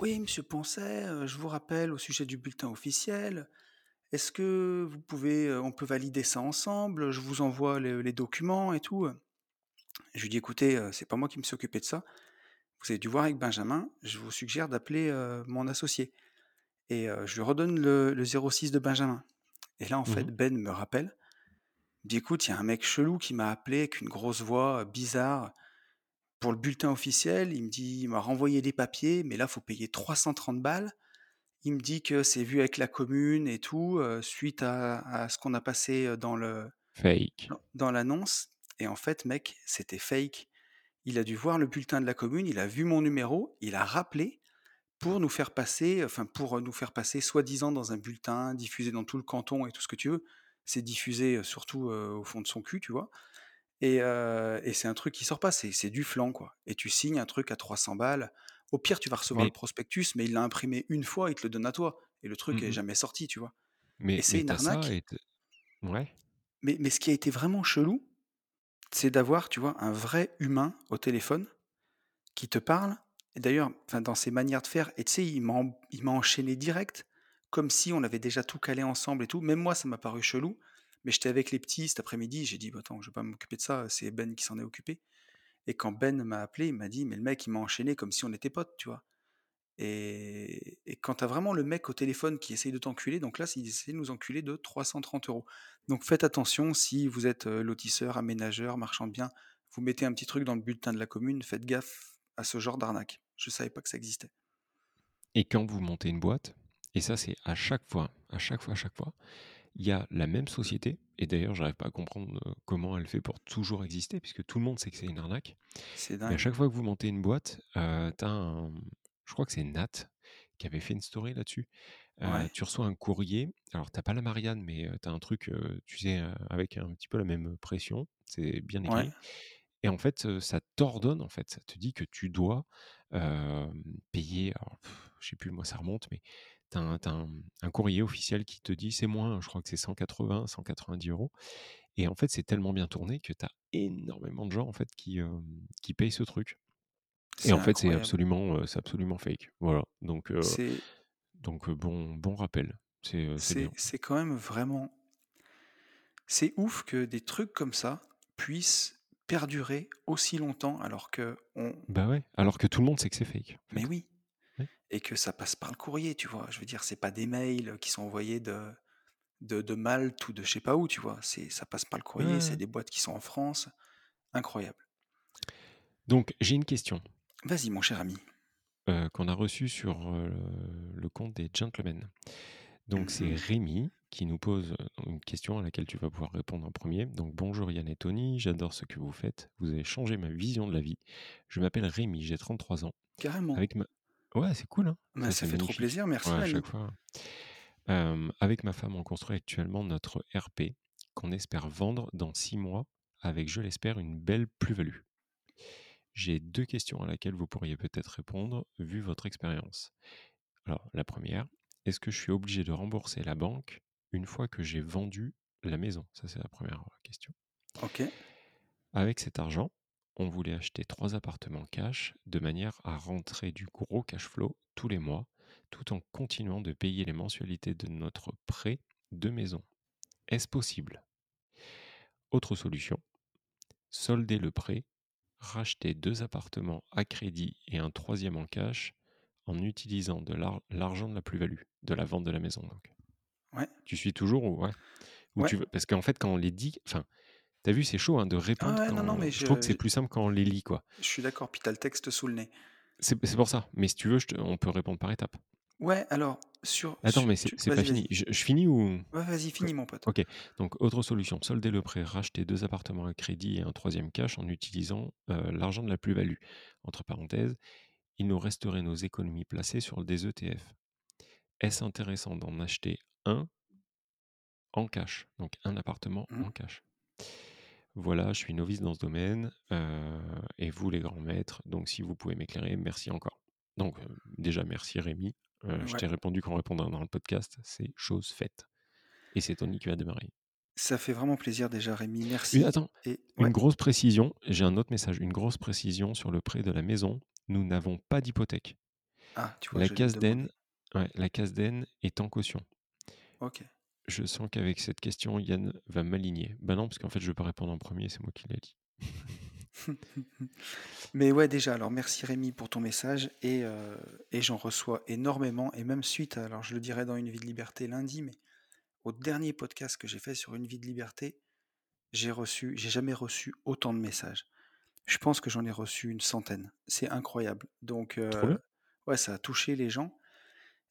Oui, monsieur Poncet, euh, je vous rappelle au sujet du bulletin officiel. Est-ce que vous pouvez, heu, on peut valider ça ensemble? Je vous envoie le les documents et tout, Je lui dis: «Écoutez, heu, c'est pas moi qui me suis occupé de ça. Vous avez dû voir avec Benjamin. Je vous suggère d'appeler, mon associé» et je lui redonne le le 06 de Benjamin et là, en fait, Mmh Ben me rappelle, il dit: «Écoute, il y a un mec chelou qui m'a appelé avec une grosse voix, heu, bizarre pour le bulletin officiel». Il me dit: «Il m'a renvoyé les papiers, mais là, faut payer 330 balles». Il me dit que c'est vu avec la commune et tout, heu, suite à à ce qu'on a passé, heu, dans le Fake. dans l'annonce et en fait, mec, c'était fake. Il a dû voir le bulletin de la commune, il a vu mon numéro, il a rappelé pour nous faire passer, enfin pour, nous faire passer soi-disant dans un bulletin diffusé dans tout le canton et tout ce que tu veux. C'est diffusé, heu, surtout, heu, au fond de son cul, tu vois? Et et c'est un truc qui sort pas, c'est c'est du flan, quoi et tu signes un truc à 300 balles. Au pire, tu vas recevoir le prospectus, mais il l'a imprimé une fois, il te le donne à toi et le truc est mmh jamais sorti, tu vois? Et Mais c'est mais une arnaque, et ouais? mais mais ce qui a été vraiment chelou, c'est d'avoir, tu vois, un vrai humain au téléphone Qui te parle et d'ailleurs, dans ses manières de faire et tu sais, il m'a enchaîné direct, comme si on avait déjà tout calé ensemble et tout. Même moi, ça m'a paru chelou, mais j'étais avec les petits cet après-midi, j'ai dit: «Bah, attends, je vais pas m'occuper de ça, c'est Ben qui s'en est occupé» et quand Ben m'a appelé, il m'a dit: «Mais le mec, il m'a enchaîné comme si on était potes», tu vois? Et et quand tu as vraiment le mec au téléphone qui essaye de t'enculer, donc là, il essaie de nous enculer de 330 euros. Donc faites attention si vous êtes, heu, lotisseur, aménageur, marchand de biens, vous mettez un petit truc dans le bulletin de la commune, faites gaffe à ce genre d'arnaque. Je savais pas que ça existait. Et quand vous montez une boîte, et ça c'est à chaque fois, à chaque fois, à chaque fois, il y a la même société, et d'ailleurs j'arrive pas à comprendre euh, comment elle fait pour toujours exister, puisque tout le monde sait que c'est une arnaque, C'est mais à dingue. chaque fois que vous montez une boîte, euh, t'as un... Je crois que c'est Nat qui avait fait une story là-dessus. Euh, Ouais, tu reçois un courrier, alors t'as pas la Marianne, mais euh, t'as un truc, tu sais, avec un petit peu la même pression, c'est bien ouais, écrit. Et en fait, ça t'ordonne, en fait, ça te dit que tu dois, payer alors pff, je sais plus, moi, ça remonte, mais tu as un tu un un courrier officiel qui te dit c'est moins, je crois que c'est 180-190 euros. et en fait, c'est tellement bien tourné que tu as énormément de gens, en fait, qui, qui payent ce truc. Et en fait, c'est absolument, c'est absolument fake. Voilà, donc donc bon bon rappel, c'est quand même vraiment c'est ouf que des trucs comme ça puissent perdurer aussi longtemps alors que on Bah, ouais, alors que tout le monde sait que c'est fake, en mais oui! Et que ça passe par le courrier, tu vois? Je veux dire, c'est pas des mails qui sont envoyés de de de Malte ou de je sais pas où, tu vois? C'est ça passe par le courrier, ouais, c'est des boîtes qui sont en France. Incroyable. Donc j'ai une question. Vas-y, mon cher ami. heu, qu'on a reçu sur, heu, le compte des gentlemen. Donc c'est Mmh Rémi qui nous pose, heu, une question à laquelle tu vas pouvoir répondre en premier. Donc: «Bonjour Yann et Tony, j'adore ce que vous faites. Vous avez changé ma vision de la vie. Je m'appelle Rémi, j'ai 33 ans. Carrément. Avec ma» ouais, c'est cool, hein? Bah, Ça, fait trop plaisir, Ouais, merci à chaque fois. Hem, avec ma femme, on construit actuellement notre RP qu'on espère vendre dans 6 mois avec, je l'espère, une belle plus-value. J'ai 2 questions à laquelle vous pourriez peut-être répondre, vu votre expérience. Alors, la première, est-ce que je suis obligé de rembourser la banque une fois que j'ai vendu la maison? Ça, c'est la première question. OK. Avec cet argent, on voulait acheter 3 appartements cash de manière à rentrer du gros cash flow tous les mois, tout en continuant de payer les mensualités de notre prêt de maison. Est-ce possible? Autre solution, solder le prêt, racheter 2 appartements à crédit et un troisième en cash en utilisant de l'ar l'argent de la plus-value, de la vente de la maison donc. Ouais. Tu suis toujours ou ouais? Ou Ouais. tu veux parce qu'en fait, quand on les dit enfin, tu as vu, c'est chaud, hein, de Ah répondre ouais, non, non, quand mais je trouve que c'est plus simple quand on les lit, quoi. je suis d'accord, puis tu as le texte sous le nez. C'est pour ça, mais si tu veux, je te on peut répondre par étapes. Ouais, alors sur Attends, mais c'est pas fini. Je je finis ou? Ouais, vas-y, finis mon pote. OK. Donc autre solution, solder le prêt, racheter 2 appartements à crédit et un troisième cash en utilisant, heu, l'argent de la plus-value. Entre parenthèses, il nous resterait nos économies placées sur des ETF. Est-ce intéressant d'en acheter un en cash? Donc un appartement Mmh. en cash. Voilà, je suis novice dans ce domaine, heu et vous les grands maîtres, donc si vous pouvez m'éclairer, merci encore. Donc, heu, déjà merci Rémi, heu, je t'ai répondu qu'en répondant dans le podcast, c'est chose faite et c'est Tony qui va démarrer. Ça fait vraiment plaisir déjà Rémi, merci attends, et une ouais. grosse précision, j'ai un autre message, une grosse précision sur le prêt de la maison, nous n'avons pas d'hypothèque. Ah, tu vois, La demander. ouais, la CASDEN est en caution. OK. Je sens qu'avec cette question, Yann va m'aligner. Bah non, parce qu'en fait, je vais pas répondre en premier, c'est moi qui l'ai dit. Mais ouais, déjà, alors merci Rémi pour ton message et, euh, et j'en reçois énormément et même suite, à- alors je le dirai dans Une vie de liberté lundi, mais au dernier podcast que j'ai fait sur Une vie de liberté, j'ai reçu, j'ai jamais reçu autant de messages. Je pense que j'en ai reçu une centaine. C'est incroyable. Donc, euh, ouais, ça a touché les gens.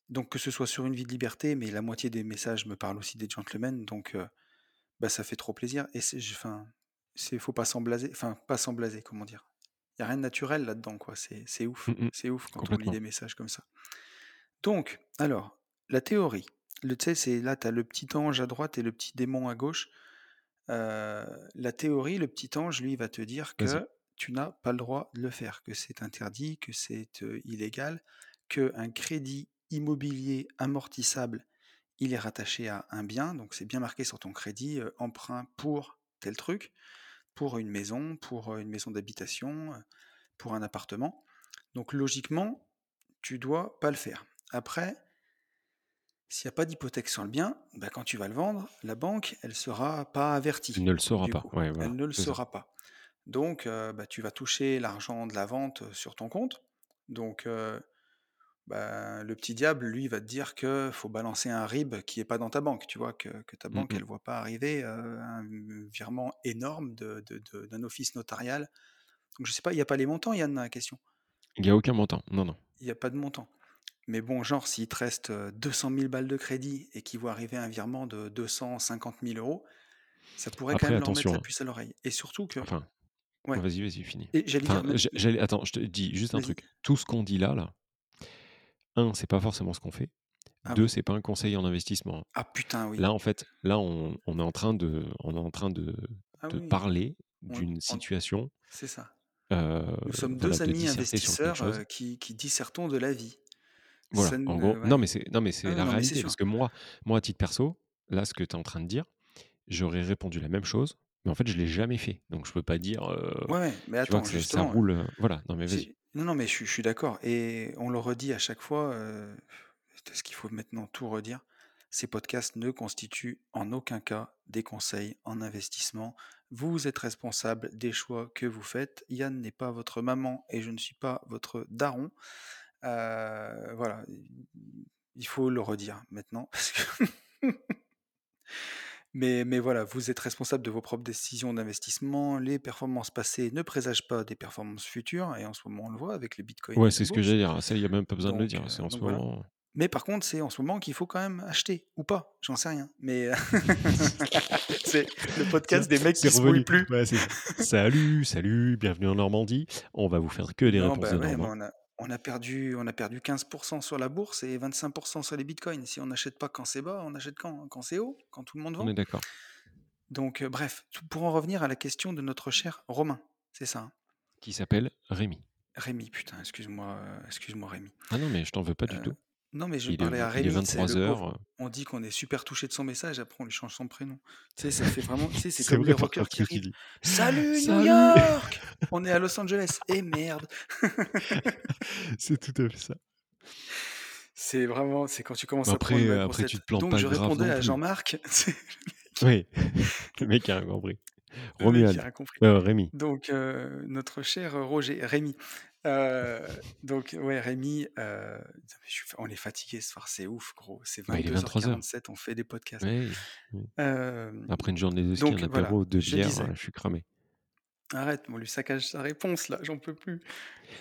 Donc que ce soit sur Une vie de liberté, mais la moitié des messages me parlent aussi des gentlemen, donc euh, bah, ça fait trop plaisir. Et c'est, enfin, c'est, faut pas s'en blaser, enfin, pas s'en blaser, comment dire? Il y a rien de naturel là-dedans, quoi. C'est, c'est ouf. Mm, mm, C'est ouf quand on lit des messages comme ça. Donc, alors, la théorie. Le, tu sais, c'est là, tu as le petit ange à droite et le petit démon à gauche. Euh, la théorie, le petit ange, lui, va te dire Vas-y. que tu n'as pas le droit de le faire, que c'est interdit, que c'est euh, illégal, que un crédit immobilier amortissable, il est rattaché à un bien, donc c'est bien marqué sur ton crédit, euh, emprunt pour tel truc, pour une maison, pour euh, une maison d'habitation, euh, pour un appartement. Donc logiquement, tu dois pas le faire. Après, s'il n'y a pas d'hypothèque sur le bien, bah, quand tu vas le vendre, la banque, elle sera pas avertie, ne le saura pas. coup. Ouais, voilà, Elle ne le ça. saura pas. Donc, euh, bah, tu vas toucher l'argent de la vente sur ton compte. Donc, euh, bah, le petit diable, lui, va te dire que faut balancer un RIB qui est pas dans ta banque. Tu vois, que, que ta Mm, banque, mm. elle voit pas arriver euh, un virement énorme de- de- de- d'un office notarial. Donc, je sais pas, il n'y a pas les montants, Yann, dans la question? Il n'y a aucun montant. Non, non. Il n'y a pas de montant. Mais bon, genre, s'il te reste euh, 200 000 balles de crédit et qu'il voit arriver un virement de 250 000 euros, ça pourrait quand Après, même leur mettre la hein. puce à l'oreille. Et surtout que, Enfin, ouais, vas-y, vas-y, finis. et dire, attends, je te dis juste un truc. Tout ce qu'on dit là, là, un, c'est pas forcément ce qu'on fait. Ah Deux, c'est pas un conseil en investissement. Ah putain, oui. Là, en fait, là, on, on est en train de, on est en train de, Ah de oui, parler d'une on- situation, c'est ça. euh, Nous sommes voilà, deux de amis investisseurs euh, qui, qui dissertons de la vie. Voilà, Ça en gros. ouais. Non, mais c'est, non, mais c'est Ah la non, réalité. Parce que moi, moi, à titre perso, là, ce que tu es en train de dire, j'aurais répondu la même chose, mais en fait, je l'ai jamais fait. Donc, je peux pas dire, euh, Ouais, mais vois, attends, que ça, roule. euh, Voilà, non, mais vas-y. Non, non, mais je, suis- d'accord. Et on le redit à chaque fois, euh, c'est ce qu'il faut maintenant tout redire. Ces podcasts ne constituent en aucun cas des conseils en investissement. Vous êtes responsable des choix que vous faites. Yann n'est pas votre maman et je ne suis pas votre daron. Euh, voilà, il faut le redire maintenant. mais, mais voilà, vous êtes responsable de vos propres décisions d'investissement. Les performances passées ne présagent pas des performances futures. Et en ce moment, on le voit avec les bitcoins. Ouais, c'est ce que bourse. j'allais dire. Ça, il n'y a même pas besoin de le dire. euh, C'est en ce voilà. moment. Mais par contre, c'est en ce moment qu'il faut quand même acheter, ou pas, j'en sais rien. Mais c'est le podcast des mecs qui se revenu. plus. Ouais, salut, salut, bienvenue en Normandie. On va vous faire que des Non, réponses bah de ouais, on a, on a perdu, on a perdu 15% sur la bourse et 25% sur les bitcoins. Si on n'achète pas quand c'est bas, on achète quand Quand c'est haut, quand tout le monde On vend. est d'accord. Donc, euh, bref, pour en revenir à la question de notre cher Romain, c'est ça. hein? Qui s'appelle Rémi. Rémi, putain, excuse-moi, euh, excuse-moi Rémi. Ah non, mais je t'en veux pas du Euh, tout. Non, mais je Il est, parlais à il est Rémi, tu sais, 23 le heures. pauvre. On dit qu'on est super touché de son message, après on lui change son prénom. Tu sais, ça fait vraiment. Tu sais, c'est C'est comme vrai les par rockers contre qui arrivent. Salut New Salut York On est à Los Angeles. Et merde C'est tout à fait ça. C'est vraiment. C'est quand tu commences Mais à prendre après, euh, tu te plantes Donc pas je grave répondais non à plus. Jean-Marc. c'est Oui, le mec a compris. le mec qui Romuald. a rien compris. Euh, Rémi. Donc, euh, notre cher Roger, Rémi. Euh, donc, ouais, Rémi, euh, je suis- on est fatigué ce soir, c'est ouf, gros. C'est Bah, il est 23h. 22h47, on fait des podcasts. Euh, Après une journée de ski, donc, un voilà, apéro, deux je bières, je suis cramé. Arrête, on lui saccage sa réponse là, j'en peux plus.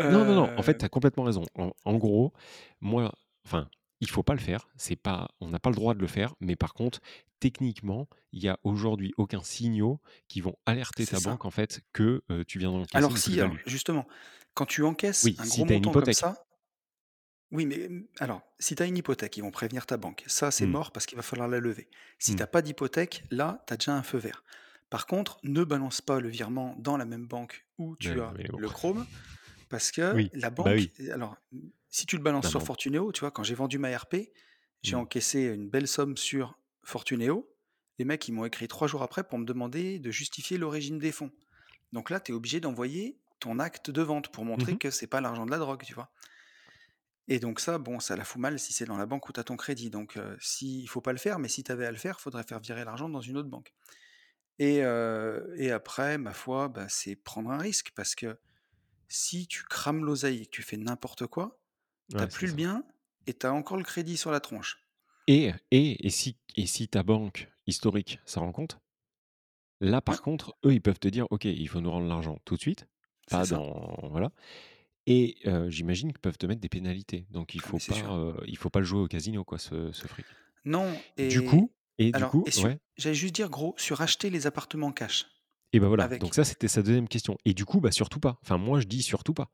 Non, non, non, en fait, Euh, tu as complètement raison. En, en gros, moi, enfin, il faut pas le faire. C'est pas, on n'a pas le droit de le faire. Mais par contre, techniquement, il y a aujourd'hui aucun signaux qui vont alerter ta ça. banque en fait que euh, tu viens d'encaisser Alors si, alors, justement, quand tu encaisses Oui, un si gros montant comme hypothèque. ça, oui, mais mm, alors, si tu as une hypothèque, ils vont prévenir ta banque. Ça, c'est Hmm. mort parce qu'il va falloir la lever. Si Hmm. tu n'as pas d'hypothèque, là, tu as déjà un feu vert. Par contre, ne balance pas le virement dans la même banque où tu Ouais, as bon. le Chrome, parce que Oui, la bah banque, oui. alors, si tu le balances sur Fortuneo, tu vois, quand j'ai vendu ma RP, j'ai Hmm. encaissé une belle somme sur Fortuneo. Les mecs, ils m'ont écrit trois jours après pour me demander de justifier l'origine des fonds. Donc là, tu es obligé d'envoyer ton acte de vente pour montrer Mhm. que c'est pas l'argent de la drogue, tu vois. Et donc ça, bon, ça la fout mal si c'est dans la banque où tu as ton crédit. Donc, heu, si il faut pas le faire, mais si tu avais à le faire, faudrait faire virer l'argent dans une autre banque. Et après, ma foi, bah, c'est prendre un risque parce que si tu crames l'oseille et que tu fais n'importe quoi, Ouais, c'est plus le ça. bien et tu as encore le crédit sur la tronche. Et et et si et si ta banque historique s'en rend compte, là, Ouais, par contre, eux, ils peuvent te dire: «OK, il faut nous rendre l'argent tout de suite», c'est pas ça. dans voilà et j'imagine qu'ils peuvent te mettre des pénalités. Donc il Ah faut mais c'est pas, sûr. il faut pas le jouer au casino, quoi, ce ce fric. Non Du et coup et du alors coup et sur ouais j'allais juste dire gros, sur acheter les appartements cash et bah, voilà, donc avec. ça, c'était sa deuxième question et du coup, bah, surtout pas. Enfin, moi, je dis surtout pas.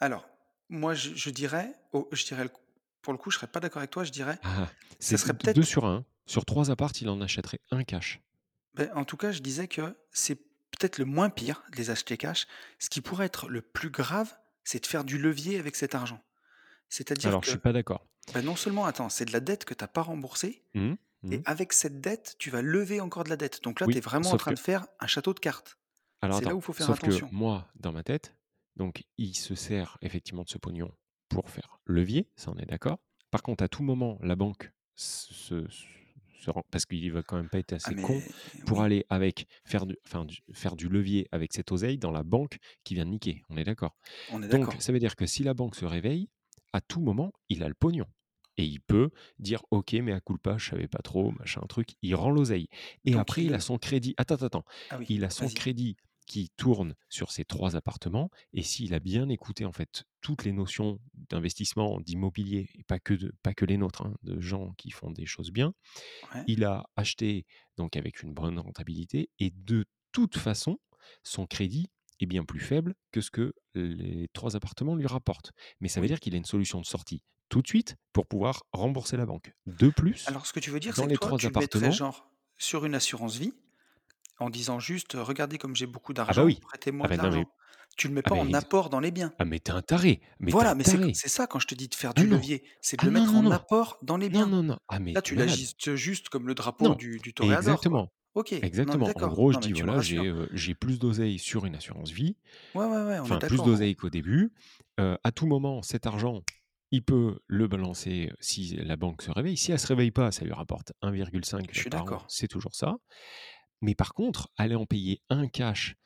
Alors, moi je je dirais oh, je dirais le pour le coup, je serais pas d'accord avec toi, je dirais, Ah, ça c'est serait d 2 peut-être sur 1. Sur 3 apparts, il en achèterait un cash. beh, en tout cas, je disais que c'est peut-être le moins pire de les acheter cash. Ce qui pourrait être le plus grave, c'est de faire du levier avec cet argent. C'est-à-dire Alors, je que, suis pas d'accord. bah, non seulement attends, c'est de la dette que tu as pas remboursée Mmh et Mmh. avec cette dette, tu vas lever encore de la dette. Donc là, tu es Oui, vraiment en train que de faire un château de cartes. Alors C'est là où il faut faire sauf que attention. moi, dans ma tête, donc il se sert effectivement de ce pognon pour faire levier, ça on est d'accord. Par contre, à tout moment, la banque se, rend, parce qu'il va quand même pas être Ah assez con mais pour oui, aller avec faire du, enfin, du- faire du levier avec cette oseille dans la banque qui vient de niquer. On est d'accord. Donc ça veut dire que si la banque se réveille, à tout moment, il a le pognon. Et il peut dire OK, mais à culpa, je savais pas trop, machin truc. Il rend l'oseille. Et Donc après, il a son crédit. Attends, attends, attends ah oui, il a son vas-y. crédit qui tourne sur ces trois appartements. Et s'il a bien écouté en fait toutes les notions d'investissement, d'immobilier, et pas que, de, pas que les nôtres, hein, de gens qui font des choses bien, Ouais. il a acheté donc avec une bonne rentabilité. Et de toute façon, son crédit est bien plus faible que ce que les trois appartements lui rapportent. Mais ça veut dire qu'il a une solution de sortie tout de suite pour pouvoir rembourser la banque. De plus, Alors ce que tu veux dire, c'est que les toi, trois tu appartements, genre sur une assurance vie en disant juste: «Regardez comme j'ai beaucoup ah bah d'argent, oui, ah prêtez-moi de ben non mais, l'argent». Tu le mets ah pas en apport dans les biens. Ah mais t'es un taré, mais t'es un Voilà, mais c'est taré. c'est ça quand je te dis de faire Ah du non, levier, c'est de ah le non, mettre non, en non, apport dans les non, biens. non, non, ah mais Là, t'es tu malade. l'agistes juste comme le drapeau Non, du du quoi. exactement, OK, non mais exactement. En d'accord. gros, je Non mais dis tu me voilà, j'ai rassures. euh, j'ai plus d'oseille sur une assurance vie, Ouais, ouais, ouais, on est enfin plus d'accord, gros. d'oseille qu'au début. Euh, à tout moment, cet argent, il peut le balancer si la banque se réveille. Si elle se réveille pas, ça lui rapporte Je 1,5 suis par an, d'accord. c'est toujours ça. Mais par contre, aller en payer un cash,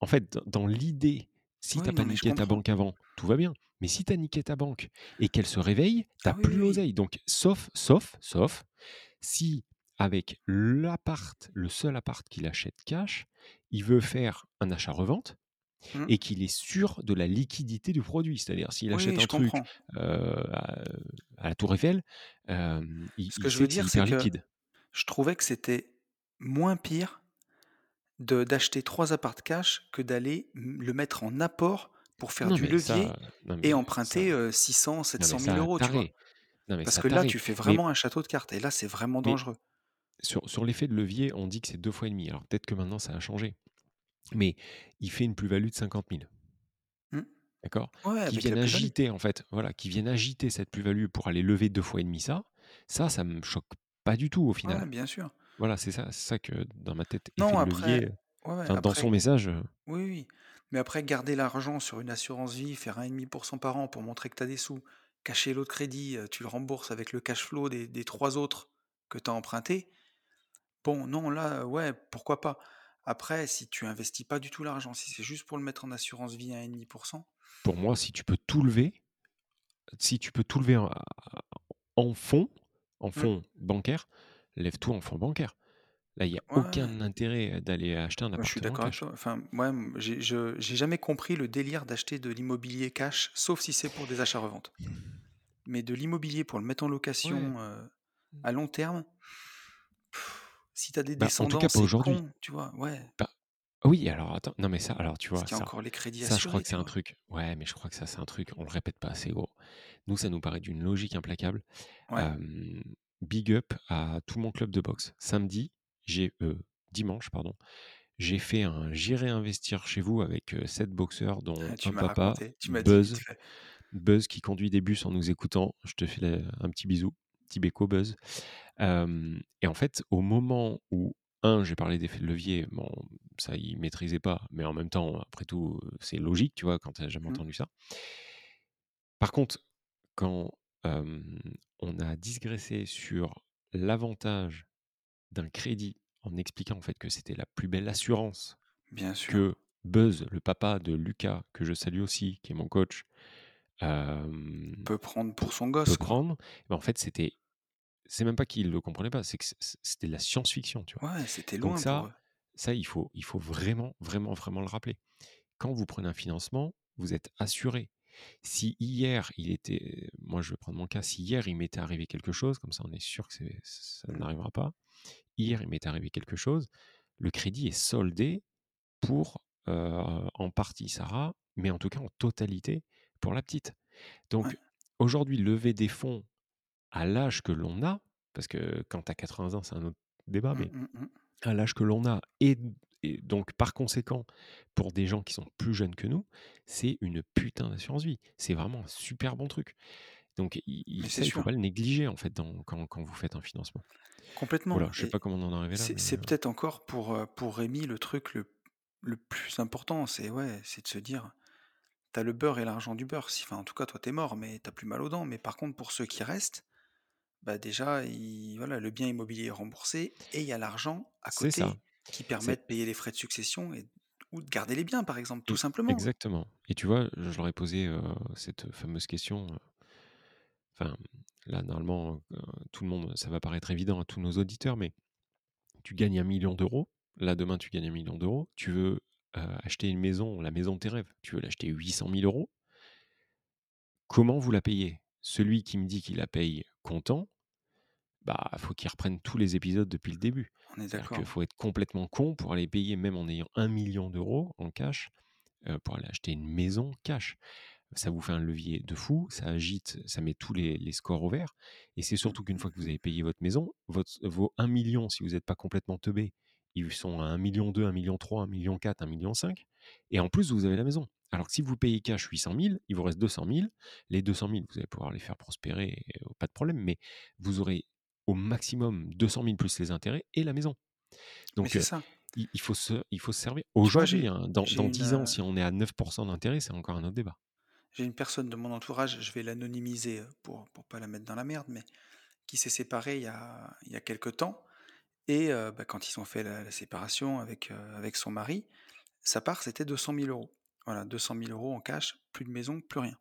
en fait, dans l'idée, si t'as Oui, pas niqué ta banque avant, tout va bien. Mais si tu as niqué ta banque et qu'elle se réveille, Ah t'as oui, plus oui. l'oseille. Donc, sauf, sauf, sauf, si avec l'appart, le seul appart qu'il achète cash, il veut faire un achat-revente Mmh. et qu'il est sûr de la liquidité du produit. C'est-à-dire, s'il Oui, achète un truc comprends. euh, à, à la Tour Eiffel, euh, il, Ce que il je veux dire, c'est que je trouvais que c'était moins pire d'acheter 3 apparts cash que d'aller le mettre en apport pour faire Non, du ça, levier et ça, emprunter, heu, 600 non, mais 700 000 ça, €, tu vois? Non, Parce ça, que là, tu fais Mais, vraiment un château de cartes et là, c'est vraiment dangereux. sur, sur l'effet de levier, on dit que c'est deux fois et demi. Alors peut-être que maintenant, ça a changé. Mais il fait une plus-value de 50 000. Mmh. D'accord? Ouais, Qui viennent agiter, en fait, voilà, qui viennent agiter cette plus-value pour aller lever deux fois et demi ça, ça, ça me choque pas du tout au ouais, final. bien sûr. Voilà, c'est ça, c'est ça que dans ma tête, Non, après levier, ouais, ouais, enfin, dans son message, oui, oui, mais après garder l'argent sur une assurance vie, faire un virgule cinq pour cent par an pour montrer que tu as des sous, cacher l'autre crédit, tu le rembourses avec le cash flow des des 3 autres que tu as empruntés. Bon, non, là, ouais, pourquoi pas. Après, si tu investis pas du tout l'argent, si c'est juste pour le mettre en assurance vie à un virgule cinq pour cent, pour moi, si tu peux tout lever, si tu peux tout lever en, en fonds, en mmh, fonds bancaires, lève tout en fonds bancaires. Là, il n'y a ouais, aucun intérêt d'aller acheter un Ouais, je suis appartement d'accord avec toi. Enfin, j'ai jamais compris le délire d'acheter de l'immobilier cash, sauf si c'est pour des achats-reventes. Mais de l'immobilier pour le mettre en Ouais. location, heu, à long terme, si tu as des Bah, en tout descendants, cas, pas c'est aujourd'hui. con, tu vois? Ouais, Bah, oui, alors attends, non mais ça, alors tu vois, ça, encore les crédits ça, je crois assurés, que c'est un truc. Ouais, mais je crois que ça, c'est un truc. On le répète pas assez gros. Nous, ça nous paraît d'une logique implacable. Ouais, Euh, big up à tout mon club de boxe. Samedi, j'ai euh, dimanche, pardon, j'ai fait un j'irai investir chez vous avec euh, sept boxeurs, dont tu un papa, raconté, tu m'as dit vite Buzz. Buzz qui conduit des bus en nous écoutant. Je te fais un petit bisou, petit béco, Buzz. Euh, et en fait, au moment où un, j'ai parlé d'effet de levier, bon, ça, il maîtrisait pas, mais en même temps, après tout, c'est logique, tu vois, quand tu n'as jamais Mmh. entendu ça. Par contre, quand on a digressé sur l'avantage d'un crédit en expliquant en fait que c'était la plus belle assurance Bien sûr. que Buzz, le papa de Lucas, que je salue aussi, qui est mon coach, peut prendre pour son peut gosse, quoi. prendre, ben, en fait, c'était c'est même pas qu'il le comprenait pas, c'est que c'était de la science-fiction, tu vois? Ouais, c'était Donc loin pour ça eux. ça, il faut il faut vraiment, vraiment, vraiment le rappeler. Quand vous prenez un financement, vous êtes assuré. Si hier, il était moi, je vais prendre mon cas, si hier, il m'était arrivé quelque chose, comme ça, on est sûr que c'est ça Mmh. n'arrivera pas. Hier, il m'était arrivé quelque chose, le crédit est soldé pour, en partie Sarah, mais en tout cas en totalité pour la petite. Donc Ouais. aujourd'hui, lever des fonds à l'âge que l'on a, parce que quand tu as 80 ans, c'est un autre débat, Mmh, mais mmh, à l'âge que l'on a et et donc par conséquent, pour des gens qui sont plus jeunes que nous, c'est une putain d'assurance vie. C'est vraiment un super bon truc. Donc il faut sûr. pas le négliger en fait dans quand quand vous faites un financement. Complètement Voilà, je sais et pas comment on en est arrivé là, c'est heu peut-être encore pour, heu, pour Rémi le truc le le plus important, c'est ouais, de se dire: «Tu as le beurre et l'argent du beurre». Si enfin, en tout cas, toi, tu es mort, mais tu as plus mal aux dents. Mais par contre, pour ceux qui restent, bah, déjà, il voilà, le bien immobilier est remboursé et il y a l'argent à C'est ça. Qui permet de payer les frais de succession et ou de garder les biens, par exemple, tout simplement, exactement et tu vois, je leur ai posé, heu, cette fameuse question, heu enfin, là, normalement, heu, tout le monde ça va paraître évident à tous nos auditeurs, mais tu gagnes 1 000 000 €, là, demain, tu gagnes 1 000 000 €, tu veux, acheter une maison, la maison de tes rêves, tu veux l'acheter 800 000 €. Comment vous la payez? Celui qui me dit qu'il la paye comptant, bah, faut qu'il reprenne tous les épisodes depuis le début. On est d'accord. faut être complètement con pour aller payer, même en ayant 1 000 000 € en cash, heu, pour aller acheter une maison cash. Ça vous fait un levier de fou, ça agite, ça met tous les les scores au vert et c'est surtout qu'une fois que vous avez payé votre maison, votre vos 1 000 000 si vous êtes pas complètement teubé, ils sont à 1 200 000, 1 300 000, 1 400 000, 1 500 000 et en plus, vous avez la maison. Alors que si vous payez cash 800 000, il vous reste 200 000. Les 200 000, vous allez pouvoir les faire prospérer, et pas de problème, mais vous aurez au maximum 200 000 plus les intérêts et la maison. Mais Donc c'est heu, ça. il il faut se il faut se servir. Aujourd'hui, hein, dans dans une, 10 ans, si on est à 9% d'intérêt, c'est encore un autre débat. j'ai une personne de mon entourage, je vais l'anonymiser, heu, pour pour pas la mettre dans la merde, mais qui s'est séparée il y a il y a quelque temps et heu, bah, quand ils ont fait la la séparation avec, avec son mari, sa part, c'était 200 000 €. Voilà, 200 000 € en cash, plus de maison, plus rien.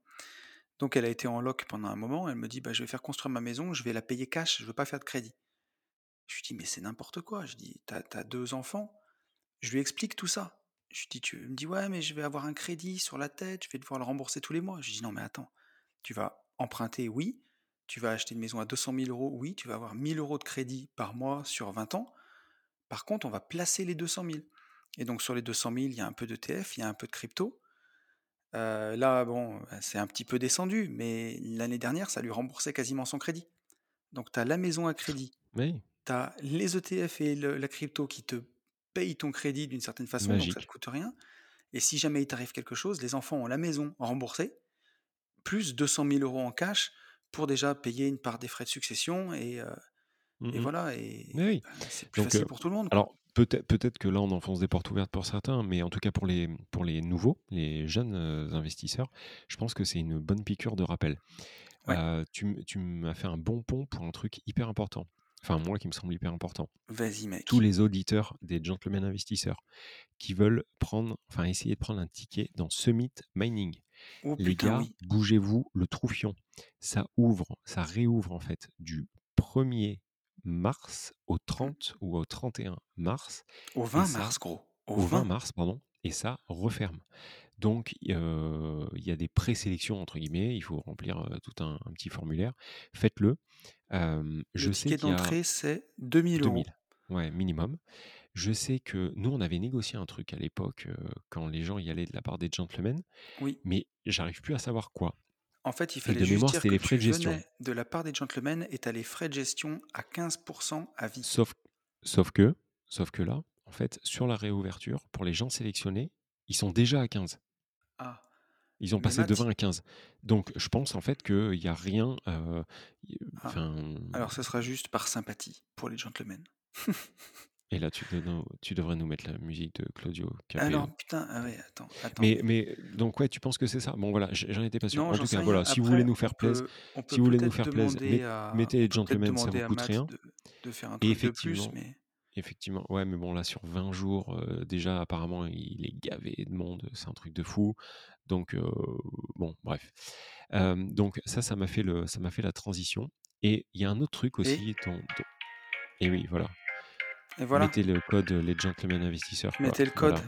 Donc elle a été en loc pendant un moment, elle me dit: «Bah, je vais faire construire ma maison, je vais la payer cash, je veux pas faire de crédit». Je lui dis: «Mais c'est n'importe quoi», je dis: «Tu as 2 enfants». Je lui explique tout ça. Je lui dis: «Tu» me dit: «Ouais, mais je vais avoir un crédit sur la tête, je vais devoir le rembourser tous les mois». Je lui dis: «Non, mais attends, tu vas emprunter, oui, tu vas acheter une maison à 200 000 €, oui, tu vas avoir 1 000 € de crédit par mois sur 20 ans. Par contre, on va placer les 200 000 et donc sur les 200 000, il y a un peu d'ETF, il y a un peu de crypto». Heu, là, bon, bah, c'est un petit peu descendu, mais l'année dernière, ça lui remboursait quasiment son crédit. Donc tu as la maison à crédit, Oui, tu as les ETF et le la crypto qui te payent ton crédit d'une certaine façon, donc ça te magique. coûte rien et si jamais il t'arrive quelque chose, les enfants ont la maison remboursée, plus 200 000 € en cash pour déjà payer une part des frais de succession et heu Mmh et mh. voilà et oui. bah, c'est plus Donc, heu, facile pour tout le monde, quoi. Peut-être que là, on enfonce des portes ouvertes pour certains, mais en tout cas pour les pour les nouveaux, les jeunes, heu, investisseurs, je pense que c'est une bonne piqûre de rappel. Ouais, Heu, tu m'as fait un bon pont pour un truc hyper important. Enfin, moi, qui me semble hyper important. vas-y Tous mec. les auditeurs des gentlemen investisseurs qui veulent prendre enfin essayer de prendre un ticket dans Summit Mining. Oh Les gars, oui. bougez-vous le troufion. Ça ouvre, ça réouvre en fait du 1er mars au Mmh. 30 ou au 31 mars Au et 20 ça mars, gros, au au 20 20. mars pardon et ça referme. Donc il y a des «présélections» entre guillemets, il faut remplir, tout un un petit formulaire. Faites-le. Le je sais ticket d'entrée, c'est 2 000 2 €. 000, ouais minimum. Je sais que nous, on avait négocié un truc à l'époque, quand les gens y allaient de la part des gentlemen, Oui. mais j'arrive plus à savoir quoi En fait, il et fallait de juste mémoire, dire c'était que les frais tu de gestion. venais de la part des gentlemen et tu as les frais de gestion à 15 à vie. Sauf sauf que sauf que là, en fait, sur la réouverture, pour les gens sélectionnés, ils sont déjà à 15. Ah, Ils ont mais passé de Math 20 à 15. Donc je pense en fait qu'il y a rien, heu, y ah, enfin alors ce sera juste par sympathie pour les gentlemen. Et là, tu, devrais nous mettre la musique de Claudio Capéo. Alors, putain, ah ouais, attends, attends. Mais, mais donc, ouais, tu penses que c'est ça? Bon, voilà, j'en étais pas sûr. Non, En tout cas, voilà, si vous voulez nous faire plaisir, si vous voulez nous faire plaisir, à, mettez les gentlemen, ça vous coûte rien. de, de faire un Et truc de plus, effectivement, mais Effectivement, ouais, mais bon, là, sur 20 jours, euh, déjà, apparemment, il est gavé de monde, c'est un truc de fou. Donc, euh, bon, bref. Euh, donc, ça, ça m'a fait, le, ça m'a fait la transition. Et il y a un autre truc et, aussi dont, dont- Et oui, voilà. Et voilà, Mettez le code euh, Les Gentlemen Investisseurs, quoi. mettez le code Voilà.